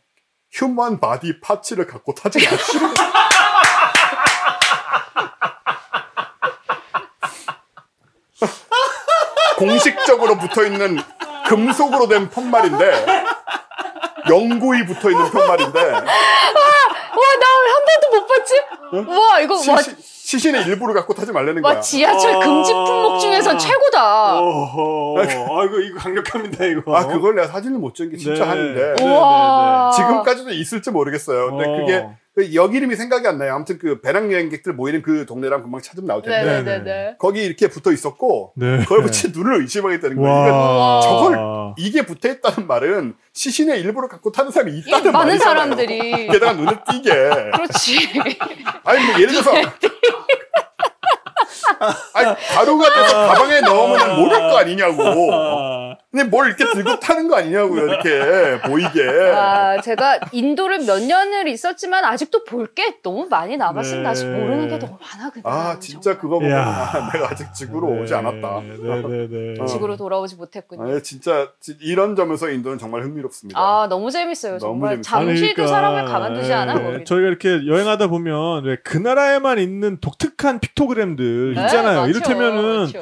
human body parts를 갖고 타지 마시오. 공식적으로 붙어 있는 금속으로 된 푯말인데 영구히 붙어 있는 푯말인데 와, 나한 번도 못 봤지? 와, 이거, 와, 시, 시신의 일부를 갖고 타지 말라는 거야. 와, 지하철 금지 품목 중에선 최고다. 아, 이거, 이거 강력합니다, 이거. 아 그걸 내가 사진을 못 찍은 게 진짜 네. 한인데 네. 우와. 지금까지도 있을지 모르겠어요. 근데 어. 그게 그 역 이름이 생각이 안 나요. 아무튼 그 배낭 여행객들 모이는 그 동네랑 금방 찾으면 나올 텐데 네네네네. 거기 이렇게 붙어 있었고 네. 그걸 붙이 눈을 의심하게 되는 거예요. 와. 저걸 이게 붙어 있다는 말은 시신의 일부를 갖고 타는 사람이 이 있다는 많은 말이잖아요. 사람들이. 게다가 눈에 띄게. 그렇지. 아니 뭐 예를 들어서 아니 가루가 돼서 가방에 넣으면 모를 거 아니냐고. 아. 근데 뭘 이렇게 들고 타는 거 아니냐고요. 이렇게 보이게. 아, 제가 인도를 몇 년을 있었지만 아직도 볼 게 너무 많이 남았습니다. 아직 네. 모르는 게 너무 많아, 그냥. 아 진짜 정말. 그거 보고. 아, 내가 아직 지구로 오지 않았다. 네네네. 어. 지구로 돌아오지 못했군요. 아, 진짜 지- 이런 점에서 인도는 정말 흥미롭습니다. 아, 너무 재밌어요. 너무 정말 재밌어요. 잠시도 그러니까, 사람을 가만두지 않아, 네. 저희가 이렇게 여행하다 보면 왜그 나라에만 있는 독특한 픽토그램들 네, 있잖아요. 많죠, 이를테면은 많죠.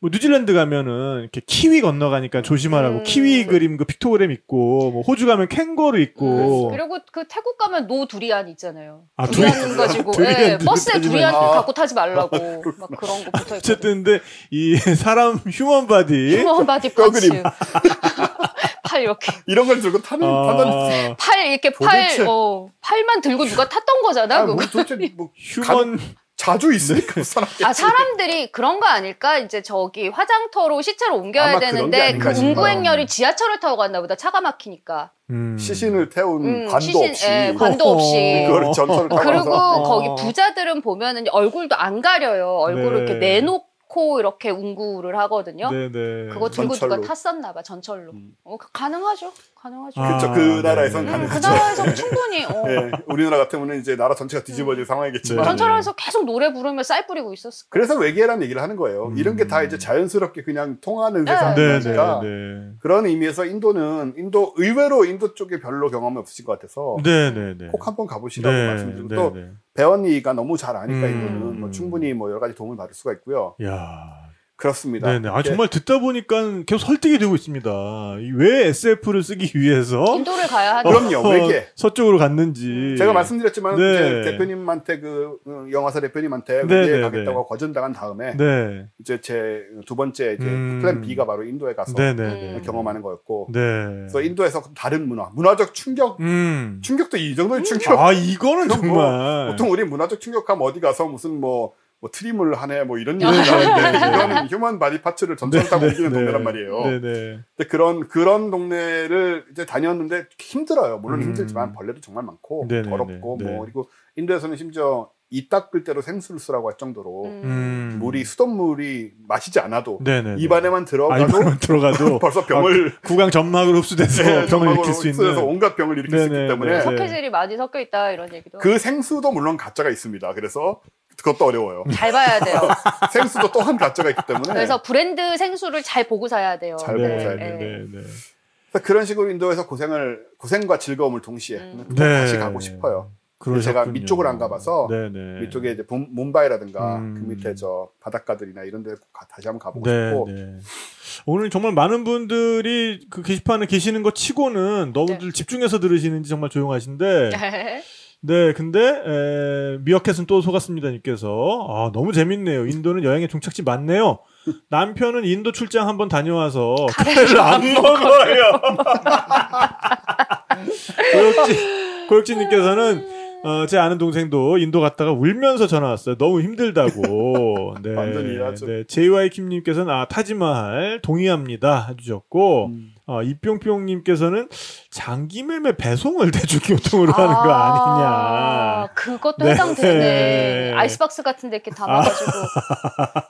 뭐 뉴질랜드 가면은 이렇게 키위 건너가니까 조심하라고 음. 키위 그림 그 픽토그램 있고 뭐 호주 가면 캥거루 있고 그리고 그 태국 가면 no 두리안 있잖아요. 아, 두리안 두리안. 가지고 두리안 예, 버스에 두리안 말고. 갖고 타지 말라고 막 그런 거 붙어 있고. 어쨌든 근데 이 사람 human body human body. 그림. 팔 이렇게 이런 걸 들고 타는 아, 팔 이렇게 팔 도대체. 어, 팔만 들고 누가 탔던 거잖아. 아, 그거. 뭐 도대체 뭐 human 자주 있으니까 사람들이 아 사람들이 그런 거 아닐까? 이제 저기 화장터로 시체를 옮겨야 아마 그런 게 되는데 아닌가 그 싶어요. 운구행렬이 지하철을 타고 갔나 보다. 차가 막히니까. 음. 시신을 태운 음, 관도 시신, 없이 예, 관도 없이. 그걸 전철을 타고 그리고 가서 거기 부자들은 보면은 얼굴도 안 가려요. 얼굴을 네. 이렇게 내놓고 이렇게 운구를 하거든요. 네네. 그거 들고 전철로. 누가 탔었나 봐 전철로. 음. 어, 그- 가능하죠. 가능하죠. 아, 그쵸 그 나라에선 네. 음, 그 가능하죠. 나라에서 충분히 어. 예, 우리나라 같으면 이제 나라 전체가 뒤집어질 상황이겠지만 네. 전철에서 계속 노래 부르며 쌀 뿌리고 있었을. 그래서 외계라는 얘기를 하는 거예요. 음. 이런 게 다 이제 자연스럽게 그냥 통하는 네. 세상이니까 네네네. 그런 의미에서 인도는 인도 의외로 인도 쪽에 별로 경험이 없으신 것 같아서 네네네. 꼭 한번 가보시라고 네, 말씀드리고 네, 또 네. 배언니가 너무 잘 아니까 음. 인도는 뭐 충분히 뭐 여러 가지 도움을 받을 수가 있고요. 야. 그렇습니다. 네네. 아, 이렇게 정말 듣다 보니까 계속 설득이 되고 있습니다. 이왜 SF를 쓰기 위해서 인도를 가야 하죠. 그럼요. 외계. 서쪽으로 갔는지. 제가 말씀드렸지만 네. 이제 대표님한테 그 어, 영화사 대표님한테 네, 외계에 네, 가겠다고 네. 거절당한 다음에 네. 이제 제 두 번째 이제 음. 플랜 B가 바로 인도에 가서 네네네. 음. 경험하는 거였고 네. 그래서 인도에서 다른 문화, 문화적 충격, 음. 충격도 이 정도의 충격. 아, 이거는 그럼 정말. 보통 우리 문화적 충격하면 어디 가서 무슨 뭐 뭐 트림을 하네 뭐 이런 네, 얘기가 네, 나오는데 네, 네. 이거는 human body parts를 전철을 타고 옮기는 동네란 말이에요. 네네. 근데 그런 그런 동네를 이제 다녔는데 힘들어요. 물론 음. 힘들지만 벌레도 정말 많고 네네네. 더럽고 네. 뭐 그리고 인도에서는 심지어 이 닦을 때도 생수를 쓰라고 할 정도로 음. 물이 수돗물이 마시지 않아도 네네. 입안에만 아, 들어가도 입안만 들어가도 벌써 병을 구강 점막으로 흡수돼서 네, 병을 일으킬 수 있는. 온갖 병을 일으킬 수 네네, 있기 때문에 네. 석회질이 많이 섞여 있다 이런 얘기도 그 생수도 물론 가짜가 있습니다. 그래서 그것도 어려워요. 잘 봐야 돼요. 생수도 또 한 가짜가 있기 때문에 그래서 브랜드 생수를 잘 보고 사야 돼요. 잘 네, 보고 사야 네, 돼요. 네, 네. 그래서 그런 식으로 인도에서 고생을 고생과 즐거움을 동시에 음. 꼭 네. 다시 가고 싶어요. 그러셨군요. 제가 밑쪽을 안 가봐서 네네. 이쪽에 이제 봄- 뭄바이라든가 음. 그 밑에 저 바닷가들이나 이런 데 가- 다시 한번 가보고 네, 싶고 네. 오늘 정말 많은 분들이 그 게시판에 계시는 것 치고는 너무들 집중해서 들으시는지 정말 조용하신데 네, 근데 에, 미어캣은 또 속았습니다 님께서 아 너무 재밌네요. 인도는 여행의 종착지 맞네요. 남편은 인도 출장 한번 다녀와서 카레를 안 먹어요. 고역진 고역진님께서는 어, 제 아는 동생도 인도 갔다가 울면서 전화 왔어요. 너무 힘들다고. 네. 완전히 이해하죠. 네. JY 킴님께서는 아 타지마할 동의합니다 해주셨고 음. 어, 이뿅뿅님께서는 장기매매 배송을 대중교통으로 하는 거 아니냐. 아, 그것도 네. 해당되네. 아이스박스 같은 데 이렇게 담아가지고.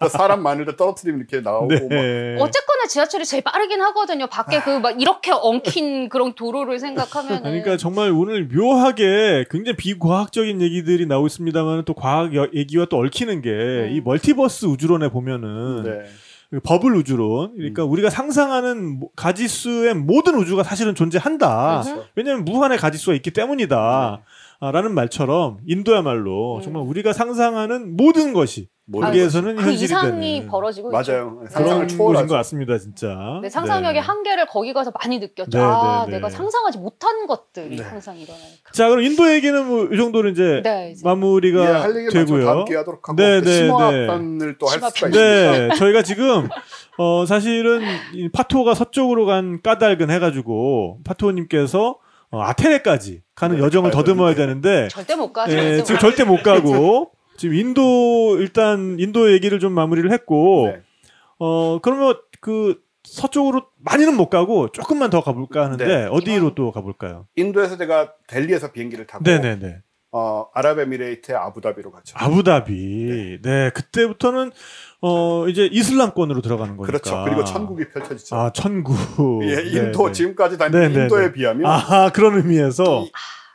또 사람 많을 때 떨어뜨리면 이렇게 나오고 막 네. 어쨌거나 지하철이 제일 빠르긴 하거든요. 밖에 그 막 이렇게 엉킨 그런 도로를 생각하면. 그러니까 정말 오늘 묘하게 굉장히 비과학적인 얘기들이 나오고 있습니다만 또 과학 여- 얘기와 또 얽히는 게이 음. 멀티버스 우주론에 보면은 네. 그 버블 우주론 그러니까 우리가 상상하는 모- 가지수의 모든 우주가 사실은 존재한다. 그렇죠. 왜냐하면 무한의 가지수가 있기 때문이다. 아, 라는 말처럼 인도야말로 음. 정말 우리가 상상하는 모든 것이 모든 거기에서는 그 현실이 이상이 되는 벌어지고 있죠. 맞아요. 그런 상상을 곳인 초월하죠. 것 같습니다, 진짜. 네, 상상력의 네. 한계를 거기 가서 많이 느꼈죠. 네, 아, 네, 네. 내가 상상하지 못한 것들이 네. 항상 일어나니까. 자, 그럼 인도 얘기는 뭐 이 정도로 이제 네, 이제. 마무리가 예, 할 얘기 많죠. 되고요. 다음 기회 하도록 하고 네, 그 네, 심화편을 또 할 수가. 있습니다. 네, 저희가 지금 어 사실은 이 파토가 서쪽으로 간 까닭은 해가지고 파토님께서 어, 아테네까지 가는 네, 여정을 더듬어야 되는데. 절대 못 가죠. 예, 지금 못 절대 못 가고 지금 인도 일단 인도 얘기를 좀 마무리를 했고 네. 어 그러면 그 서쪽으로 많이는 못 가고 조금만 더 가볼까 하는데 네. 어디로 또 가볼까요? 인도에서 제가 델리에서 비행기를 타고 네네네 어, 아랍에미레이트의 아부다비로 갔죠. 아부다비 네 그때부터는 어 이제 이슬람권으로 들어가는 거니까 그렇죠. 그리고 천국이 펼쳐지죠. 아 천국 예, 인도 네네. 지금까지 다닌 네, 네, 인도에 네. 비하면 아 그런 의미에서 이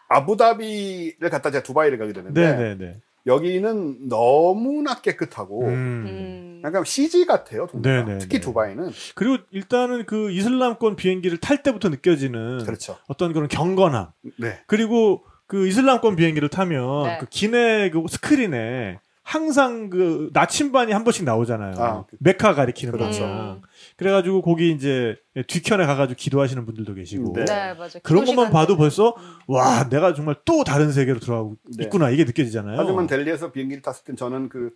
아부다비를 갔다 제가 두바이를 가게 되는데 네네네 여기는 너무나 깨끗하고 음. 음. 약간 CG 같아요. 동네가. 네, 네, 특히 네. 두바이는 그리고 일단은 그 이슬람권 비행기를 탈 때부터 느껴지는 그렇죠. 어떤 그런 경건함 네. 그리고 그 이슬람권 비행기를 타면 네. 그 기내 그 스크린에 항상 그 나침반이 한 번씩 나오잖아요. 아, 그- 메카 가리키는 그렇죠. 방향. 그래가지고 거기 이제 뒤편에 가가지고 기도하시는 분들도 계시고 네. 네, 맞아요. 그런 것만 시간 봐도. 벌써 음. 와 내가 정말 또 다른 세계로 들어가고 네. 있구나 이게 느껴지잖아요. 하지만 델리에서 비행기를 탔을 땐 저는 그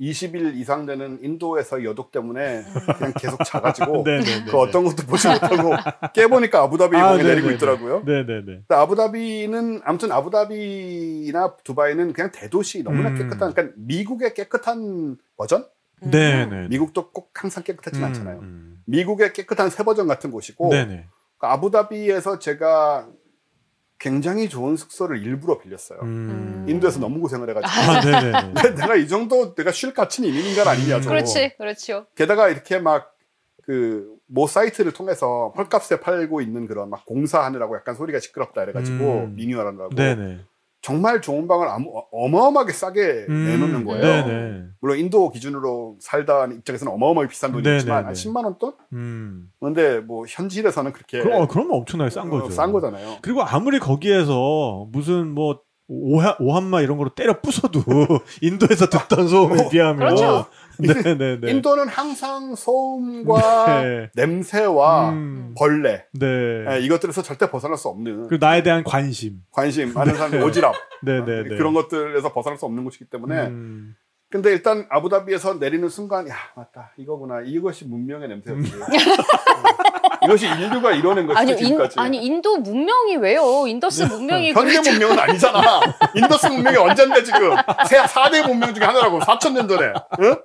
20일 이상 되는 인도에서 여독 때문에 그냥 계속 자가지고 네네네. 그 어떤 것도 보지 못하고 깨보니까 아부다비 아, 공에 내리고. 있더라고요. 네네네. 아부다비는 아무튼 아부다비나 두바이는 그냥 대도시 너무나 음. 깨끗한 그러니까 미국의 깨끗한 버전? 음. 네네. 미국도 꼭 항상 깨끗하진 않잖아요. 음. 미국의 깨끗한 새 버전 같은 곳이고 네네. 그 아부다비에서 제가 굉장히 좋은 숙소를 일부러 빌렸어요. 음. 인도에서 너무 고생을 해가지고 아 내가 이 정도 내가 쉴 가치는 있는 인간 아니냐 저. 그렇지, 그렇죠. 게다가 이렇게 막 그 모 사이트를 통해서 헐값에 팔고 있는 그런 막 공사하느라고 약간 소리가 시끄럽다 이래가지고 음. 리뉴얼하느라고 네네. 정말 좋은 방을 아무- 어마어마하게 싸게 음. 내놓는 거예요. 네네. 물론 인도 기준으로 살다 입장에서는 어마어마하게 비싼 돈이지만. 한 10만 원 돈? 음. 근데 뭐 현실에서는 그렇게 그럼 어, 그러면 엄청나게 싼 거죠. 어, 싼 거잖아요. 그리고 아무리 거기에서 무슨 뭐 오하, 오한마 이런 거로 때려 부숴도 인도에서 듣던 소음에 비하면 그렇죠. 네네네. 인도는 항상 소음과 네. 냄새와 음. 벌레 네. 예, 이것들에서 절대 벗어날 수 없는 그리고 나에 대한 관심. 관심 많은 사람 오지랖 네네네. 그런 것들에서 벗어날 수 없는 곳이기 때문에 음. 근데 일단 아부다비에서 내리는 순간 야 맞다 이거구나 이것이 문명의 냄새였지. 어. 이것이 인류가 이뤄낸 것이지 아니 인, 지금까지. 아니 인도 문명이 왜요? 인더스 문명이 현대. 문명은 아니잖아. 인더스 문명이 언젠데 지금 세 4대 문명 중에 하나라고 4천 년 전에. 응?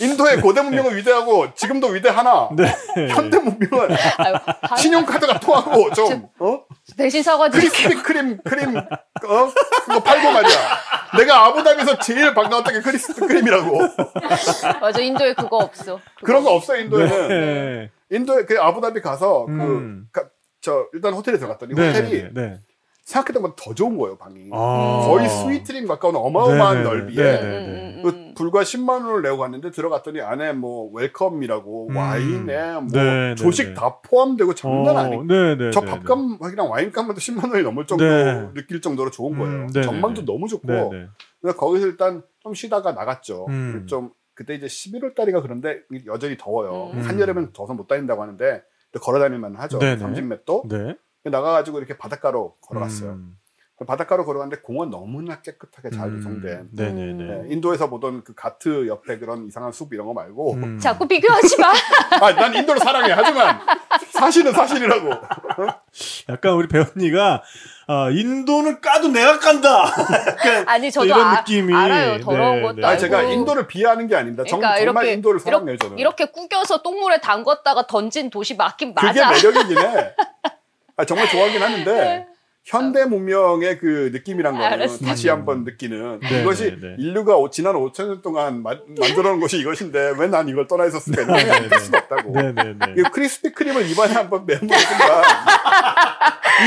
인도의 고대 문명은 위대하고 지금도 위대하나 네. 현대 문명은 아유, 다- 신용카드가 통하고 좀 어? 대신 사과드릴게요. 크리스피 크림 크림 어 그거 팔고 말이야. 내가 아부다비에서 제일 반가웠던 게 크리스피 크림이라고. 맞아 인도에 그거 없어. 그거. 그런 거 없어요 인도에는. 네. 인도에 그 아부다비 가서 음. 그저 일단 호텔에 들어갔더니 네. 호텔이 네. 네. 생각했던 것보다 더 좋은 거예요 방이. 아. 거의 스위트림 가까운 어마어마한 네, 네, 넓이에 네, 음, 네. 음, 음, 그 음. 불과 10만 원을 내고 갔는데 들어갔더니 안에 뭐 웰컴이라고 음. 와인에 뭐 네, 네, 조식 네. 다 포함되고 장난 어, 아니고 네, 네. 저 네, 밥값이랑 와인값만 도 10만 원이 넘을 정도로 네. 느낄 정도로 좋은 거예요. 음, 전망도 네. 너무 좋고. 그래서 거기서 일단 좀 쉬다가 나갔죠. 음. 좀 그때 이제 11월 달이가 그런데 여전히 더워요. 음. 한여름엔 더워서 못 다닌다고 하는데 걸어 다닐만 하죠. 네네. 30m도 네. 나가가지고 이렇게 바닷가로 걸어갔어요. 음. 바닷가로 걸어갔는데 공원 너무나 깨끗하게 잘 음. 조성된 네, 네, 네, 네. 인도에서 보던 그 가트 옆에 그런 이상한 숲 이런 거 말고 음. 자꾸 비교하지 마. 아, 난 인도를 사랑해 하지만 사실은 사실이라고 약간 우리 배언니가 아, 인도는 까도 내가 깐다. 아니 저도 이런 아, 느낌이 알아요 더러운 네, 것도 네. 아니 제가. 인도를 비하하는 게 아닙니다 정, 그러니까 정 말 이렇게- 인도를 사랑해요 저는 이렇게 꾸겨서 똥물에 담궜다가 던진 도시 맞긴 그게 맞아. 매력이긴 해 아, 정말 좋아하긴 하는데 현대 문명의 그 느낌이란 거는 알았어. 다시 한번 느끼는 네, 이것이 네, 네. 인류가 오- 지난 5천 년 동안 마- 만들어 놓은 것이 이것인데 왜 난 이걸 떠나 있었을까 이런 생각이 들 수가 없다고 네, 네, 네. 이 크리스피 크림을 입안에 한번 순간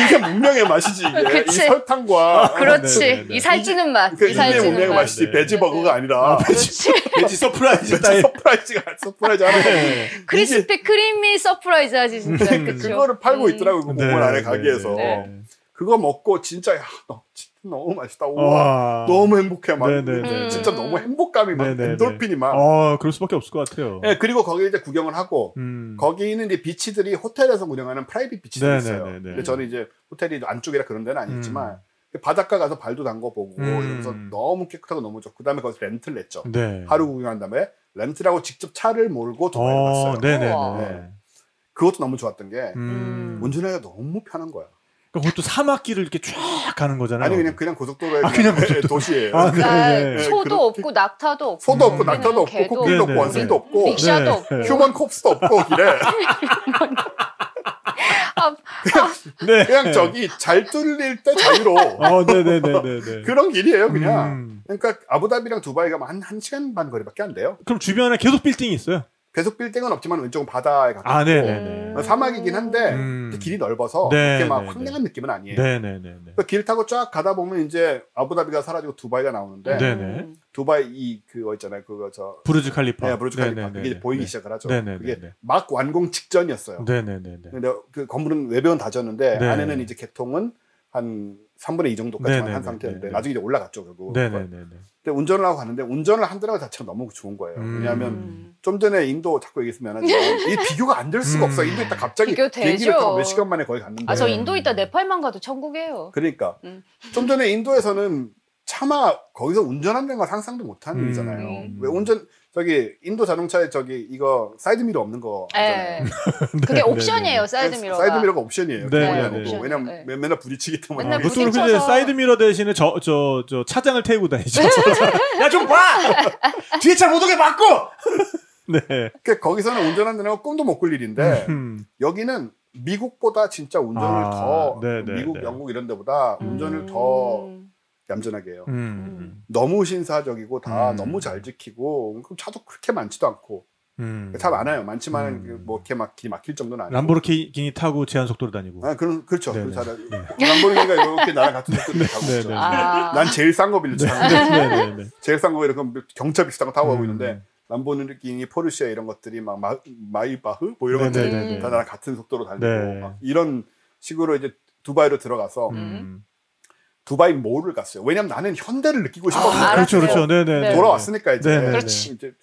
이게 문명의 맛이지 이게 이 그치. 설탕과 그렇지 네, 네, 네. 이 살찌는 맛. 그이 살찌는 문명의 맛. 맛이지 네. veggie 버거가 아니라 그렇지. veggie surprise 진짜 스타일. surprise가 surprise 하는 거 네. 크리스피 크림이 surprise 하지 진짜 그쵸. 그거를 팔고 음. 있더라고 그 공원 안에 가게에서 네. 그거 먹고 진짜 야 너, 너무 맛있다 우와 와. 너무 행복해 막 네, 네, 네. 진짜 너무 행복감이 막 네, 네, 네. 엔돌핀이 막 아, 그럴 수밖에 없을 것 같아요. 예, 그리고 거기 이제 구경을 하고 음. 거기는 이제 beach들이 호텔에서 운영하는 private beach들이 네, 있어요. 네, 네, 네. 근데 저는 이제 호텔이 안쪽이라 그런 데는 아니었지만 음. 바닷가 가서 발도 담궈 보고 음. 이러면서 너무 깨끗하고 너무 좋고 그다음에 거기서 렌트를 냈죠. 네. 하루 구경한 다음에 렌트하고 직접 차를 몰고 두바이로 어, 갔어요. 네, 네. 네. 그것도 너무 좋았던 게 음. 운전하기가 너무 편한 거야. 그러니까 그것도 사막길을 이렇게 쫙 가는 거잖아요. 아니 그냥 그냥 고속도로에 아, 그냥 그냥 도시예요. 아, 그러니까 네, 네. 소도 그렇게- 없고 낙타도 없고 소도 없고 음. 낙타도 없고 코끼리도 없고. 없고 원숭이도 없고 릭샤도 네. 없고 human corpse도 없고 길에 아, 네. 그냥 저기 잘 뚫릴 때 자유로야. 어, 네, 네, 네, 네, 네. 그런 길이에요 그냥. 음. 그러니까 아부다비랑 두바이가 한 1시간 반 거리밖에 안 돼요. 그럼 주변에 계속 빌딩이 있어요? 계속 빌딩은 없지만 왼쪽은 바다에 가깝고 아, 네, 네, 네. 어, 사막이긴 한데 음. 길이 넓어서 네, 그렇게 막 네, 황량한 느낌은 아니에요. 네, 네, 네, 네. 그길 타고 쫙 가다 보면 이제 아부다비가 사라지고 두바이가 나오는데 네, 네. 두바이 이 그거 있잖아요. 그거 저 부르즈 칼리파. 네, 브루즈 칼리파 네, 네, 그게 보이기 네. 시작을 하죠. 네, 네, 그게. 막 완공 직전이었어요. 네, 네, 네, 네. 근데 그 건물은 외벽은 다 졌는데 네. 안에는 이제 개통은 한 3분의 2 정도까지 네, 한 네, 네, 네. 나중에 이제 올라갔죠 결국. 네, 네, 네, 네. 근데 운전을 하고 갔는데 운전을 한다는 것 자체가 너무 좋은 거예요. 음. 왜냐하면 음. 좀 전에 인도 자꾸 얘기했으면 이 비교가 안 될 수가 음. 없어. 인도 있다 갑자기 비교 비행기를. 타고 몇 시간 만에 거기 갔는데. 아, 저 인도 있다 네팔만 가도 천국이에요. 그러니까 음. 좀 전에 인도에서는 차마 거기서 운전한다는 건 상상도 못하는 음. 일이잖아요. 음. 왜 운전 저기 인도 자동차에 저기 이거 사이드 미러 없는 거 예. 알잖아요. 그게 네, 옵션이에요, 사이드 미러가. 사이드 미러가 옵션이에요. 네, 네, 아니고. 네. 왜냐면 네. 맨- 맨날 부딪히기 때문에. 맨날 보통 이제 부딪혀서. 사이드 미러 대신에 저, 저, 저 차장을 태우고 다니죠. 야, 좀 봐! 뒤에 차 못 오게 막고! 네. 그러니까 거기서는 운전한다는 건 꿈도 못 꿀 일인데 음. 여기는 미국보다 진짜 운전을 아, 더 네, 네, 미국, 네. 영국 이런 데보다 음. 운전을 더 얌전하게 해요. 음. 너무 신사적이고 다 음. 너무 잘 지키고 그럼 차도 그렇게 많지도 않고 음. 차 많아요. 많지만 음. 뭐 이렇게 막 길이 막힐 정도는 아니고. 람보르기니 타고 제한 속도로 다니고. 아, 그런 그렇죠. 네, 그 네. 잘 네. 람보르기니가 이렇게 나랑 같은 속도로 가고 네, 있죠. 네. 아. 난 제일 싼 거 빌렸죠. 네, 네, 네. 제일 싼 거 이렇게 경차 비슷한 거 타고 가고 음. 있는데 람보르기니, 포르쉐 이런 것들이 막 마, 마이바흐 뭐 이런 네, 것들이 네, 네, 다 네. 나랑 같은 속도로 달리고 네. 막 이런 식으로 이제 두바이로 들어가서 음. 두바이 몰을 갔어요. 왜냐면 나는 현대를 느끼고 싶었어요. 아, 그렇죠. 그렇죠. 네, 네. 네. 돌아왔으니까 이제. 네, 네, 그렇지. 이제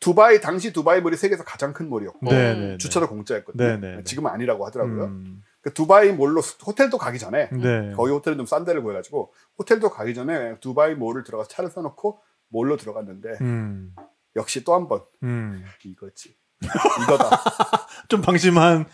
두바이 당시 두바이 몰이 세계에서 가장 큰 몰이었고 네, 네. 주차도 공짜였거든요. 네, 네, 네. 지금은 아니라고 하더라고요. 음. 그 두바이 몰로 수- 호텔도 가기 전에 네. 거기 호텔은 좀 싼 데를 구해가지고 호텔도 가기 전에 두바이 몰을 들어가서 차를 써놓고 몰로 들어갔는데 음. 역시 또 한번 음. 이거지. 이거다. 좀 방심한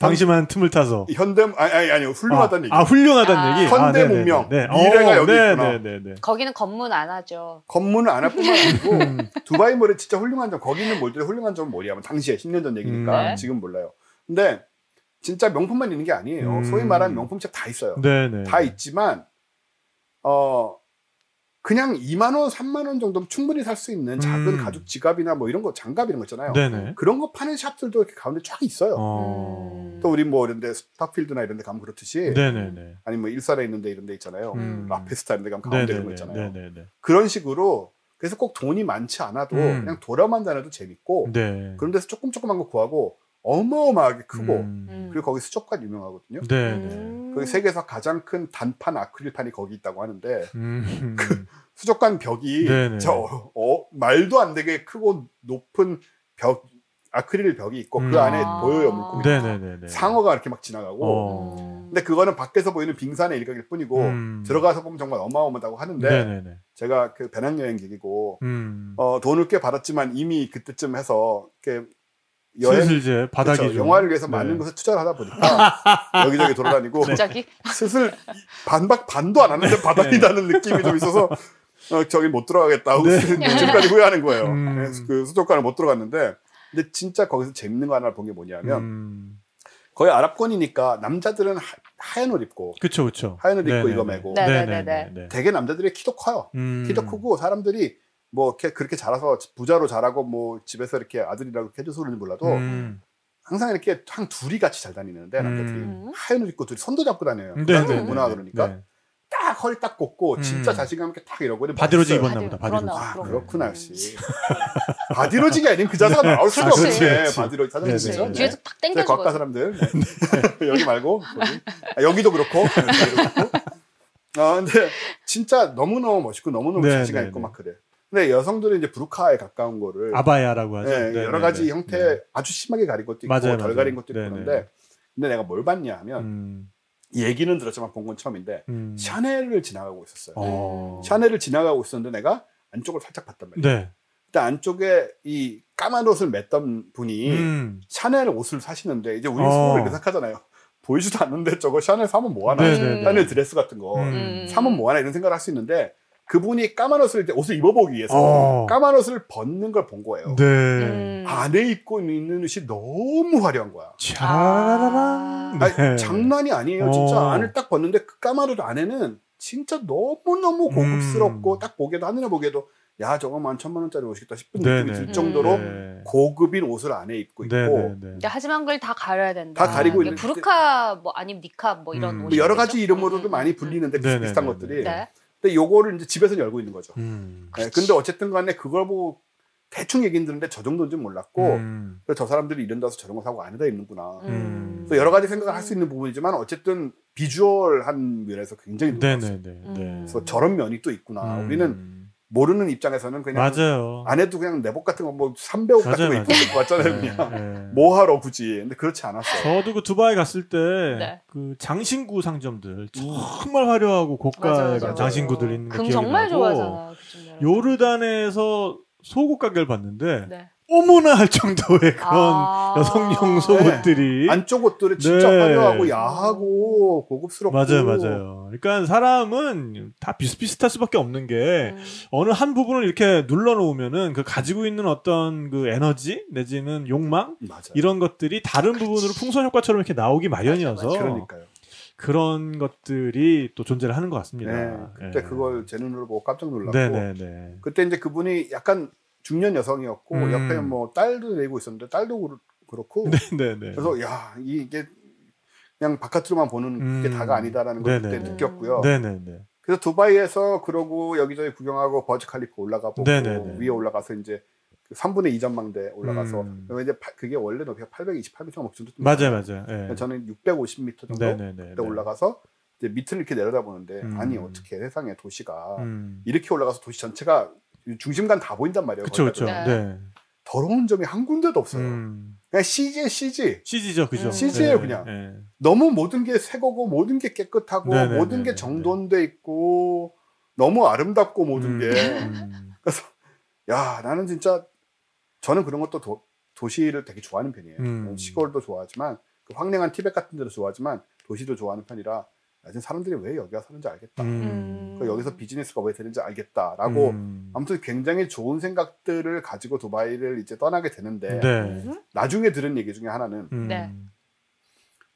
방심한 틈을 타서 현대 아니 아니 아니요 훌륭하다는 얘기. 아, 훌륭하다는 아. 얘기. 현대 아, 네네네. 문명. 네. 미래가 여기 네, 있구나. 네, 네, 네. 거기는 검문 안 하죠. 건물은 안할 뿐만 아니고 음. 두바이 몰의 진짜 훌륭한 점 거기 있는 몰들의 훌륭한 점은 뭐냐면 당시에 10년 전 얘기니까 음. 지금 몰라요. 근데 진짜 명품만 있는 게 아니에요. 음. 소위 말하는 명품책 다 있어요. 네, 네. 다 있지만 어 그냥 2만 원, 3만 원 정도면 충분히 살 수 있는 작은 음. 가죽 지갑이나 뭐 이런 거 장갑 이런 거 있잖아요. 네, 네. 그런 거 파는 샵들도 이렇게 가운데 쫙 있어요. 어. 음. 또 우리 뭐 이런데 스타필드나 이런데 가면 그렇듯이 네, 네, 네. 아니면 뭐 일산에 있는데 이런데 있잖아요. 음. 라페스타 이런데 가면 네, 가운데 네, 이런 거 네. 있잖아요. 네, 네, 네. 그런 식으로 그래서 꼭 돈이 많지 않아도 음. 그냥 돌아만 다녀도 재밌고 네. 그런 데서 조금 조그만 거 구하고 어마어마하게 크고 음. 음. 그리고 거기 수족관 유명하거든요. 네, 네. 음. 거기 세계에서 가장 큰 단판 아크릴판이 거기 있다고 하는데 음. 수족관 벽이 네네. 저 어, 어, 말도 안 되게 크고 높은 벽 아크릴 벽이 있고 음. 그 안에 아. 보여요 물고기 네, 네, 네, 네. 상어가 이렇게 막 지나가고 어. 근데 그거는 밖에서 보이는 빙산의 일각일 뿐이고 음. 들어가서 보면 정말 어마어마하다고 하는데 네, 네, 네. 제가 그 배낭여행객이고 음. 어, 돈을 꽤 받았지만 이미 그때쯤 해서 이렇게 여행 슬슬 이제 바닥이 그렇죠. 좀 영화를 위해서 네. 많은 곳에 투자를 하다 보니까 여기저기 돌아다니고 갑자기 슬슬 반박 반도 안 왔는데 바닥이 네. 나는 느낌이 좀 있어서 어, 저기 못 들어가겠다 하고 네. 지금까지 후회하는 거예요. 음. 네, 그 수족관을 못 들어갔는데 근데 진짜 거기서 재밌는 거 하나 본 게 뭐냐면 음. 거의 아랍권이니까 남자들은 하, 얀옷 입고 그쵸, 그쵸. 하얀 옷 입고 네, 이거 네, 메고. 네, 네, 네, 네, 네, 네. 되게 남자들이 키도 커요. 음. 키도 크고 사람들이 뭐 이렇게 그렇게 자라서 부자로 자라고 뭐 집에서 이렇게 아들이라고 이렇게 해줘서 그런지 몰라도 음. 항상 이렇게 한 둘이 같이 잘 다니는데 남자들이 음. 하얀 옷 입고 둘이 손도 잡고 다녀요. 네, 그다음에 네, 문화 네, 그러니까 네. 딱 허리 딱 꽂고 진짜 음. 자신감 있게 딱 이러고 멋있어요. 입었나 보다. 바디- 바디로직. 아. 그렇구나 역시 바디로직이 아닌 그 자세가 나올 수가 아, 없네 그렇지. 바디로직 네, 네. 뒤에서 탁 네, 과과 땡겨주고 사람들 네. 여기 말고. 아, 여기도 그렇고 네, 여기도 그렇고 아 근데 진짜 너무 너무 멋있고 너무 너무 네, 자신감 네, 있고 네. 막 그래. 근데 여성들은 이제 부르카에 가까운 거를 아바야라고 하죠. 네, 네, 여러 네, 가지 네. 형태 네. 아주 심하게 가린 것도 있고 맞아요, 덜 맞아요. 가린 것도 있고 네, 그런데 네. 근데 내가 뭘 봤냐 하면 음. 이 얘기는 들었지만 본 건 처음인데 음. 샤넬을 지나가고 있었어요. 어. 샤넬을 지나가고 있었는데 내가 안쪽을 살짝 봤단 말이에요. 네. 근데 안쪽에 이 까만 옷을 맸던 분이 음. 샤넬 옷을 사시는데 이제 우리 어. 속으로 이렇게 생각하잖아요. 보이지도 않는데 저거 샤넬 사면 뭐하나? 샤넬 드레스 같은 거 음. 사면 뭐하나 이런 생각을 할 수 있는데 그분이 까만 옷을 옷을 입어보기 위해서 어. 까만 옷을 벗는 걸 본 거예요. 네. 음. 안에 입고 있는 옷이 너무 화려한 거야. 차라라라. 아니, 네. 장난이 아니에요. 진짜 어. 안을 딱 봤는데 그 까만 옷 안에는 진짜 너무너무 고급스럽고 음. 딱 보기에도 하늘에 보기에도 야 저거 만 천만 원짜리 옷이겠다 싶은 네, 느낌이 네. 들 정도로 네. 고급인 옷을 안에 입고 있고 네, 네, 네. 근데 하지만 그걸 다 가려야 된다. 다 가리고 이게 있는- 부르카 뭐 아니면 니캅 뭐 이런 음. 옷이 뭐 여러 되죠? 가지 이름으로도 음, 많이 음, 불리는데 비슷한 네, 것들이 네. 근데 요거를 이제 집에서 열고 있는 거죠. 음. 네, 근데 어쨌든 간에 그걸 보고 대충 얘기는 듣는데 저 정도인지 몰랐고 음. 그래서 저 사람들이 이런 데서 저런 거 사고 안에다 입는구나. 음. 그래서 여러 가지 생각을 할 수 있는 부분이지만 어쨌든 비주얼한 면에서 굉장히 네, 놀랐어요. 네, 네. 음. 네. 그래서 저런 면이 또 있구나. 음. 우리는 모르는 입장에서는 그냥 맞아요. 안에도 그냥 내복 같은 거 뭐 삼배옷 같은 거 맞아요, 입고 있을 것 같잖아요. 네, 그냥 네. 뭐 하러 굳이. 근데 그렇지 않았어요. 저도 그 두바이 갔을 때 네. 그 장신구 상점들 정말 화려하고 고가의 그. 장신구들 있는 거금 기억이 정말 나고 좋아하잖아. 나라. 요르단에서 속옷 가게를 봤는데 네. 어머나 할 정도의 그런 아. 여성용 속옷들이 안쪽 옷들은 진짜 네. 화려하고 야하고 고급스럽고 맞아요, 맞아요. 그러니까 사람은 다 비슷비슷할 수밖에 없는 게 음. 어느 한 부분을 이렇게 눌러놓으면은 그 가지고 있는 어떤 그 에너지 내지는 욕망 맞아요. 이런 것들이 다른 부분으로 풍선 효과처럼 이렇게 나오기 마련이어서 그러니까요. 그런 것들이 또 존재를 하는 것 같습니다. 네, 그때 예. 그걸 제 눈으로 보고 깜짝 놀랐고 네네네. 그때 이제 그분이 약간 중년 여성이었고 음. 옆에 뭐 딸도 내고 있었는데 딸도 그렇- 그렇고 네네네. 그래서 야 이게 그냥 바깥으로만 보는 그게 음. 다가 아니다라는 걸 그때 네네네. 느꼈고요. 네네네. 그래서 두바이에서 그러고 여기저기 구경하고 버즈 칼리프 올라가 보고 네네네. 위에 올라가서 이제 그 3분의 2 전망대 올라가서 음. 이제 파- 그게 원래 높이가 828m 뭐 정도 맞아요, 맞아요. 예. 저는 650m 정도 네네네. 올라가서 이제 밑을 이렇게 내려다보는데 음. 아니 어떻게 세상에 도시가 음. 이렇게 올라가서 도시 전체가 중심간 다 보인단 말이에요. 거기가. 네. 네. 더러운 점이 한 군데도 없어요. 음. 그냥 CG에 CG. CG죠, 그죠? 음. CG예요, 예, 그냥. 예. 너무 모든 게 새거고 모든 게 깨끗하고 네네네네. 모든 게 정돈돼 있고 너무 아름답고 모든 게 음. 야 나는 진짜 저는 그런 것도 도, 도시를 되게 좋아하는 편이에요. 음. 시골도 좋아하지만 그 황량한 티벳 같은 데도 좋아하지만 도시도 좋아하는 편이라 나중에 사람들이 왜 여기가 사는지 알겠다. 음. 그 여기서 비즈니스가 왜 되는지 알겠다라고 음. 아무튼 굉장히 좋은 생각들을 가지고 두바이를 이제 떠나게 되는데 네. 나중에 들은 얘기 중에 하나는 음. 네.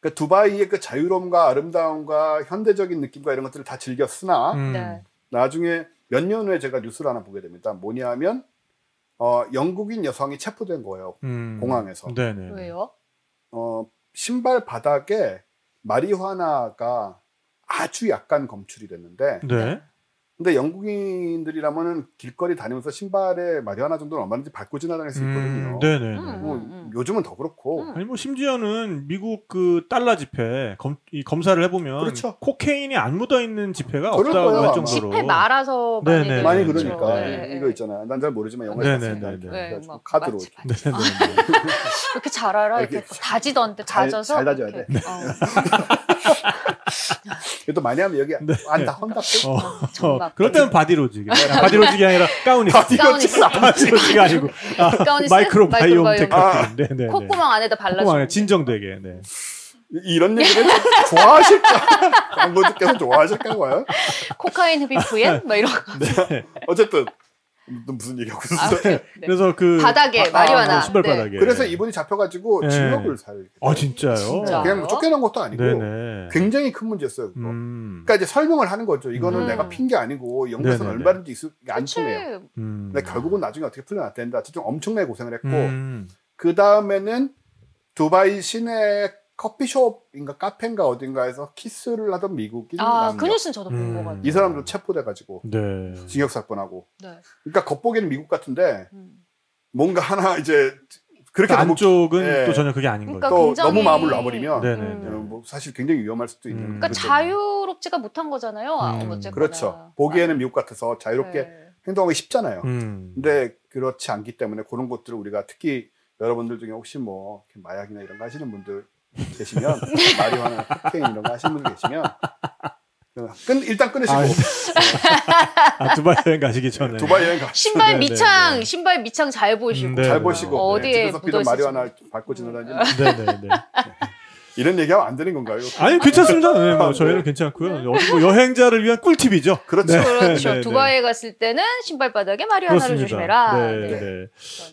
그 두바이의 그 자유로움과 아름다움과 현대적인 느낌과 이런 것들을 다 즐겼으나 음. 네. 나중에 몇 년 후에 제가 뉴스를 하나 보게 됩니다. 뭐냐면 어, 영국인 여성이 체포된 거예요. 음. 공항에서. 네네. 왜요? 어, 신발 바닥에 마리화나가 아주 약간 검출이 됐는데 네. 근데 영국인들이라면은 길거리 다니면서 신발에 마리화나 정도는 얼마든지 밟고 지나다닐 수 있거든요. 음, 네네. 음. 뭐 요즘은 더 그렇고 음. 아니 뭐 심지어는 미국 그 달러 지폐 검, 이 검사를 해보면 그렇죠. 코케인이 안 묻어 있는 지폐가 없다고 거예요, 할. 정도로. 지폐 말아서 많이 네네. 많이. 그러니까 네, 네. 이거 있잖아요. 난잘 모르지만 영화에. 봤습니다. 네, 그래가지고 막 카드로 맞지, 이렇게. 맞지. 네네네. 아, 이렇게 잘 알아? 이렇게, 이렇게 다지던데 잘- 다져서 잘 다져야 이렇게. 돼. 어. 또 많이 하면 여기 안다 헌다 어. 어, 그럴 때는 바디로직이 바디로직이 아니라 가우니스. 가우니스. 바디로직이 아니고 아, 가우니스? microbiome micro technology. 네네. 콧구멍 안에다 콧구멍에 진정되게. 네. 이런 얘기를 좀 좋아하실까? 광고주께서 좋아하실까 봐요. 코카인 흡입 후엔? 막 이런 거. 어쨌든 또 무슨 얘기하고 아, 있었어요? 네. 네. 그래서 그 바닥에 아, 마리화나. 뭐 신발 네. 바닥에. 그래서 이분이 잡혀가지고 네. 징역을 살. 아 진짜요? 진짜? 그냥 쫓겨난 것도 아니고 네네. 굉장히 큰 문제였어요. 그거. 음. 그러니까 이제 설명을 하는 거죠. 이거는 음. 내가 핀 게 아니고 영국에서는 네네네. 얼마든지 있을 게안 그치. 통해요. 음. 근데 결국은 나중에 어떻게 풀려났다는데 어쨌든 엄청나게 고생을 했고 음. 그 다음에는 두바이 시내 커피숍인가 카페인가 어딘가에서 키스를 하던 미국인 아, 남녀 그 뉴스는 저도 본 음. 것 같아요. 이 사람도 체포돼가지고 네. 징역 사건하고 네. 그러니까 겉보기에는 미국 같은데 음. 뭔가 하나 이제 그렇게 그 너무 안쪽은 예. 또 전혀 그게 아닌 그러니까. 또 굉장히- 너무 마음을 놔버리면 네네. 음. 어, 뭐 사실 굉장히 위험할 수도 있는 음. 그러니까 그런 자유롭지가 못한 거잖아요. 아, 음. 어쨌거나. 그렇죠 보기에는 미국 같아서 자유롭게 네. 행동하기 쉽잖아요 음. 근데 그렇지 않기 때문에 그런 것들을 우리가 특히 여러분들 중에 혹시 뭐 이렇게 마약이나 이런 거 하시는 분들 계시면 마리화나 코케인 이런 거 하시는 분들 계시면 그 끈, 일단 끊으시고 아, 아, 두바이 여행 가시기 전에. 두바이 여행 가 신발 네, 네, 미창, 네. 신발 미창 잘 보시고. 음, 네, 잘 네. 보시고 어디에 네, 집에서 피던 묻어있을지. 마리화나 밟고 지나다니는 네네네. 이런 얘기하면 안 되는 건가요? 아니 괜찮습니다. 네, 뭐 아, 저희는 네. 괜찮고요. 뭐 여행자를 위한 꿀팁이죠. 그렇죠. 그렇죠. 네, 네, 두바이에 갔을 때는 신발 바닥에 마리화나를 조심해라. 네, 네. 네.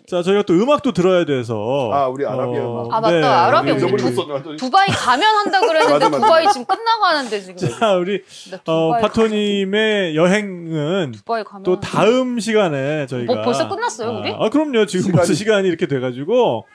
자 저희가 또 음악도 들어야 돼서. 아, 우리 아라비아 음악. 아, 맞다. 아라비아 우리 잊어버리고 있었네. 두바이 가면 한다 그랬는데 맞아, 맞아. 두바이 지금 끝나가는데 지금. 자 우리 나 어, 파토님의 여행은 두바이 가면 또 다음 시간에 저희가 뭐 벌써 끝났어요, 우리? 아, 아, 그럼요. 지금 벌써 시간이 이렇게 돼가지고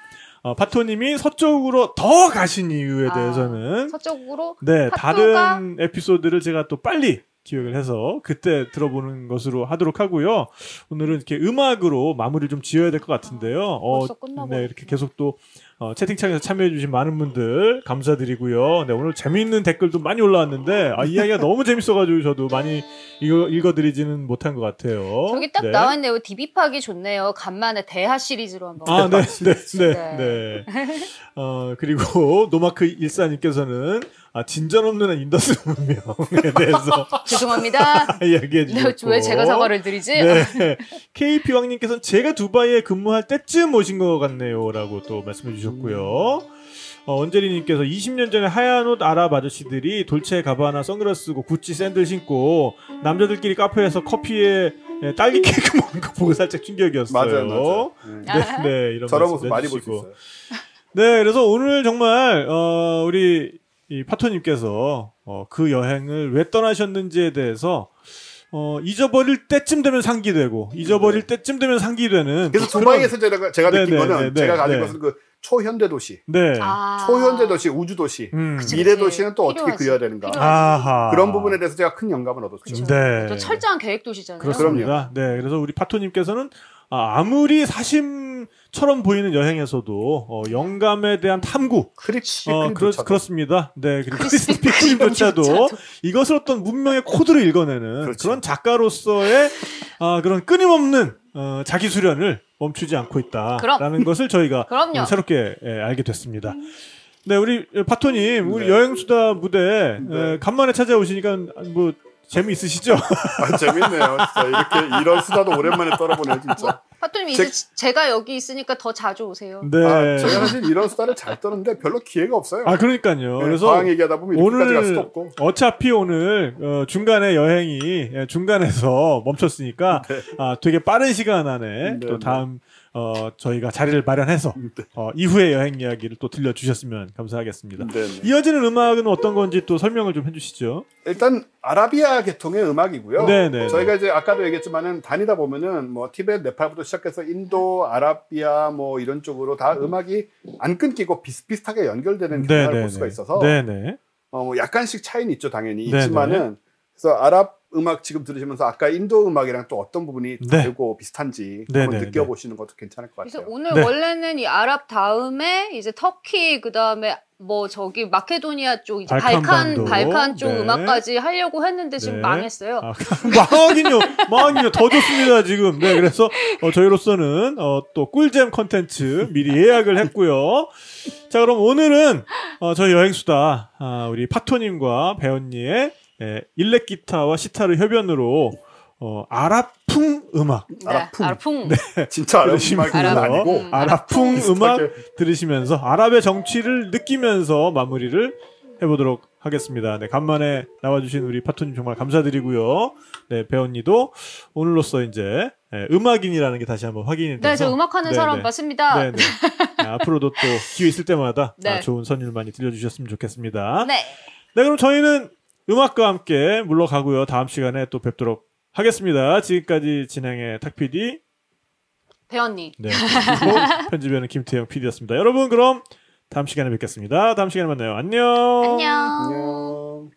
어, 파토님이 서쪽으로 더 가신 이유에 아, 대해서는 서쪽으로 네 파토가- 다른 에피소드를 제가 또 빨리 기획을 해서 그때 들어보는 것으로 하도록 하고요. 오늘은 이렇게 음악으로 마무리 좀 지어야 될 것 같은데요. 어, 벌써 끝나버렸네. 네, 이렇게 계속 또 어, 채팅창에서 참여해주신 많은 분들 감사드리고요. 네, 오늘 재미있는 댓글도 많이 올라왔는데 아, 이야기가 너무 재밌어가지고 저도 많이 읽어, 읽어드리지는 못한 것 같아요. 저기 딱 네. 나왔네요. 디비팍이 좋네요. 간만에 대하 시리즈로 한번. 아, 네, 네, 네, 네. 네. 어, 그리고 노마크 일사님께서는 아, 진전 없는 인더스 문명에 대해서 죄송합니다. 이야기해 네, 주셨고. 왜 제가 사과를 드리지? 네. KP 왕님께서는 제가 두바이에 근무할 때쯤 오신 것 같네요라고 또 말씀해 주셨고요. 어, 언제리님께서 20년 전에 하얀 옷 아랍 아저씨들이 돌체 가바나 선글라스 쓰고 구찌 샌들 신고 남자들끼리 카페에서 커피에 예, 딸기 케이크 먹는 거 보고 살짝 충격이었어요. 맞아요, 맞아요. 네. 네, 네, 이런 저런 모습 많이 볼 수. 있어요. 네, 그래서 오늘 정말 어, 우리 이 파토님께서 어, 그 여행을 왜 떠나셨는지에 대해서 어, 잊어버릴 때쯤 되면 상기되고 잊어버릴 때쯤 되면 상기되는 그래서 두바이에서 제가, 제가 네, 느낀 네, 거는 네, 네, 제가 가진 네. 것은 그 초현대 도시, 네. 아. 초현대 도시, 우주 도시, 음. 미래. 도시는 또 어떻게 필요하지. 그려야 되는가. 아하. 그런 부분에 대해서 제가 큰 영감을 얻었죠. 네. 또 철저한 계획 도시잖아요. 그렇습니다. 네, 그래서 우리 파토님께서는 아, 아무리 사심 처럼 보이는 여행에서도 어, 영감에 대한 탐구 크리스피 어, 그렇. 그렇습니다. 네, 그리고 크리스피 크림조차도 크림조차도. 이것을 어떤 문명의 코드를 읽어내는 그렇죠. 그런 작가로서의 아, 그런 끊임없는 어, 자기 수련을 멈추지 않고 있다라는 것을 저희가 새롭게 예, 알게 됐습니다. 네, 우리 파토님, 우리 네. 여행수다 무대 네. 에, 간만에 찾아오시니까 뭐 재미있으시죠? 아, 재밌네요. 진짜 이렇게 이런 수다도 오랜만에 떨어보네요, 진짜. 파토님 제- 이제 제 가 여기 있으니까 더 자주 오세요. 네. 아, 제가 사실 이런 수다를 잘 떠는데 별로 기회가 없어요. 아, 그러니까요. 네, 그래서 과학 얘기하다 보면 이렇게까지 갈 수도 오늘 없고. 어차피 오늘 어, 중간에 여행이 예, 중간에서 멈췄으니까 네. 아, 되게 빠른 시간 안에 네, 또 네. 다음 어, 저희가 자리를 마련해서 네. 어, 이후의 여행 이야기를 또 들려주셨으면 감사하겠습니다. 네, 네. 이어지는 음악은 어떤 건지 또 설명을 좀 해주시죠. 일단 아라비아 계통의 음악이고요. 네, 네, 저희가 이제 아까도 얘기했지만은 다니다 보면은 뭐 티베트, 네팔부터 시작해서 인도, 아라비아 뭐 이런 쪽으로 다 음악이 안 끊기고 비슷비슷하게 연결되는 경향을 볼 수가 있어서 네네. 어, 뭐 약간씩 차이는 있죠, 당연히. 네, 있지만은, 그래서 아랍 음악 지금 들으시면서 아까 인도 음악이랑 또 어떤 부분이 네. 다르고 비슷한지 네, 한번 네, 느껴보시는 것도 괜찮을 것 그래서 같아요. 오늘 네. 원래는 이 아랍 다음에 이제 터키 그 다음에 뭐 저기 마케도니아 쪽 이제 발칸 발칸. 발칸 쪽 네. 음악까지 하려고 했는데 지금 네. 망했어요. 아, 망하긴요, 망하긴요. 더 좋습니다, 지금. 네, 그래서, 어, 저희로서는, 어, 또 꿀잼 컨텐츠 미리 예약을 했고요. 자, 그럼 오늘은, 어, 저희 여행 수다, 아, 우리 파토님과 배언니의, 예, 일렉 기타와 시타르 협연으로, 어, 아랍풍 음악. 네, 아랍풍. 아랍풍. 진짜 아랍 들으시면서, 음악은 아랍. 아니고 음. 아랍풍 비슷하게. 음악 들으시면서, 아랍의 정취를 느끼면서 마무리를 해보도록 하겠습니다. 네, 간만에 나와주신 우리 파토님 정말 감사드리고요. 네, 배언니도 오늘로써 이제 예, 음악인이라는 게 다시 한번 확인이 돼서 네, 저 음악하는 네, 사람 네. 맞습니다. 네, 네. 네, 앞으로도 또 기회 있을 때마다 네. 아, 좋은 선율 많이 들려주셨으면 좋겠습니다. 네. 네, 그럼 저희는 음악과 함께 물러가고요. 다음 시간에 또 뵙도록 하겠습니다. 지금까지 진행의 탁PD, 배언니. 네, 그리고 편집위원은 김태형 PD였습니다. 여러분, 그럼 다음 시간에 뵙겠습니다. 다음 시간에 만나요. 안녕. 안녕. 안녕.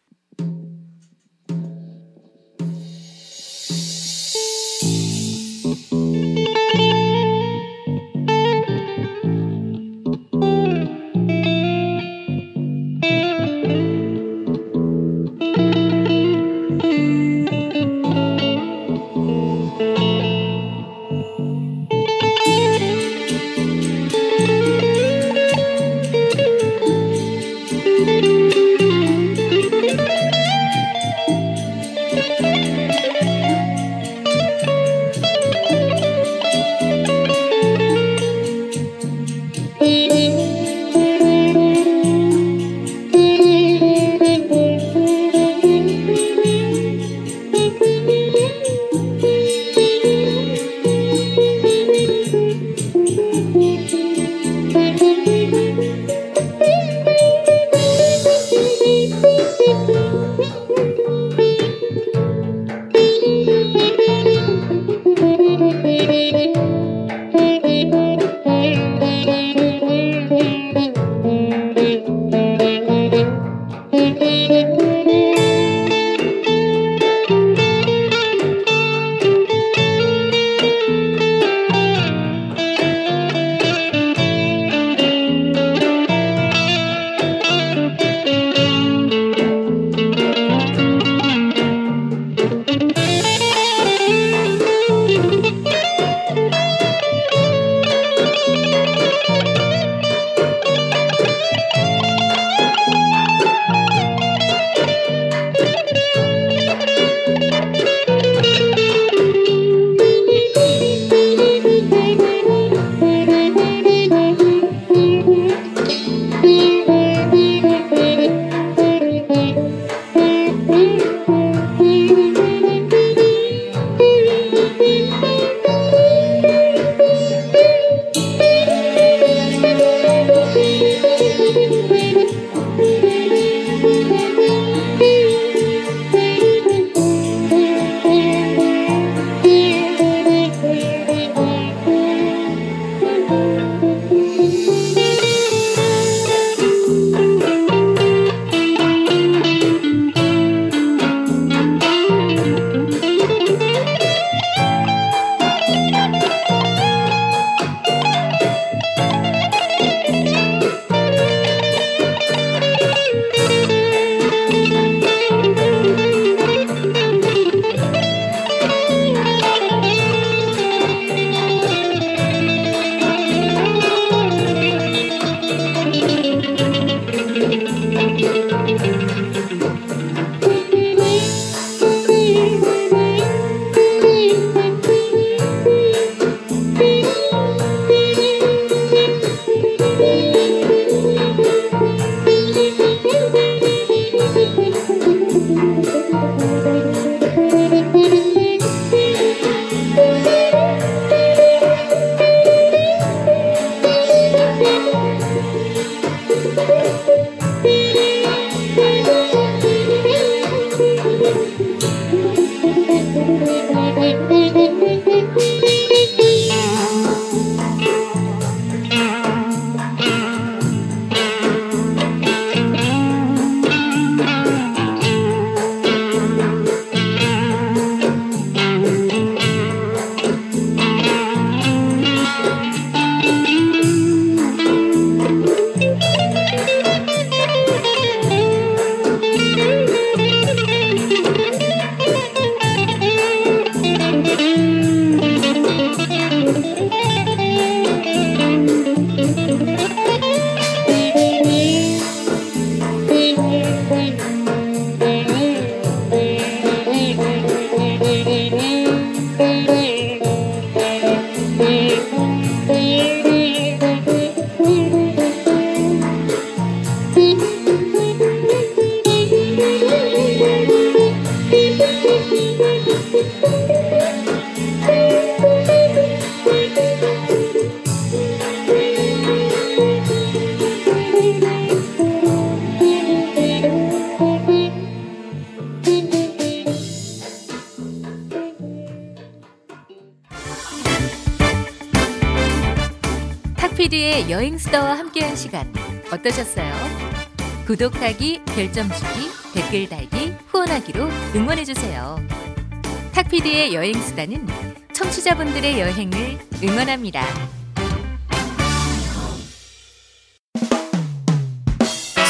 여행수다는 청취자분들의 여행을 응원합니다.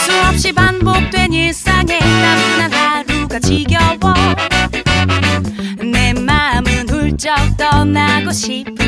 수없이 반복된 일상에 나른한 하루가 지겨워 내 마음은 훌쩍 떠나고 싶은데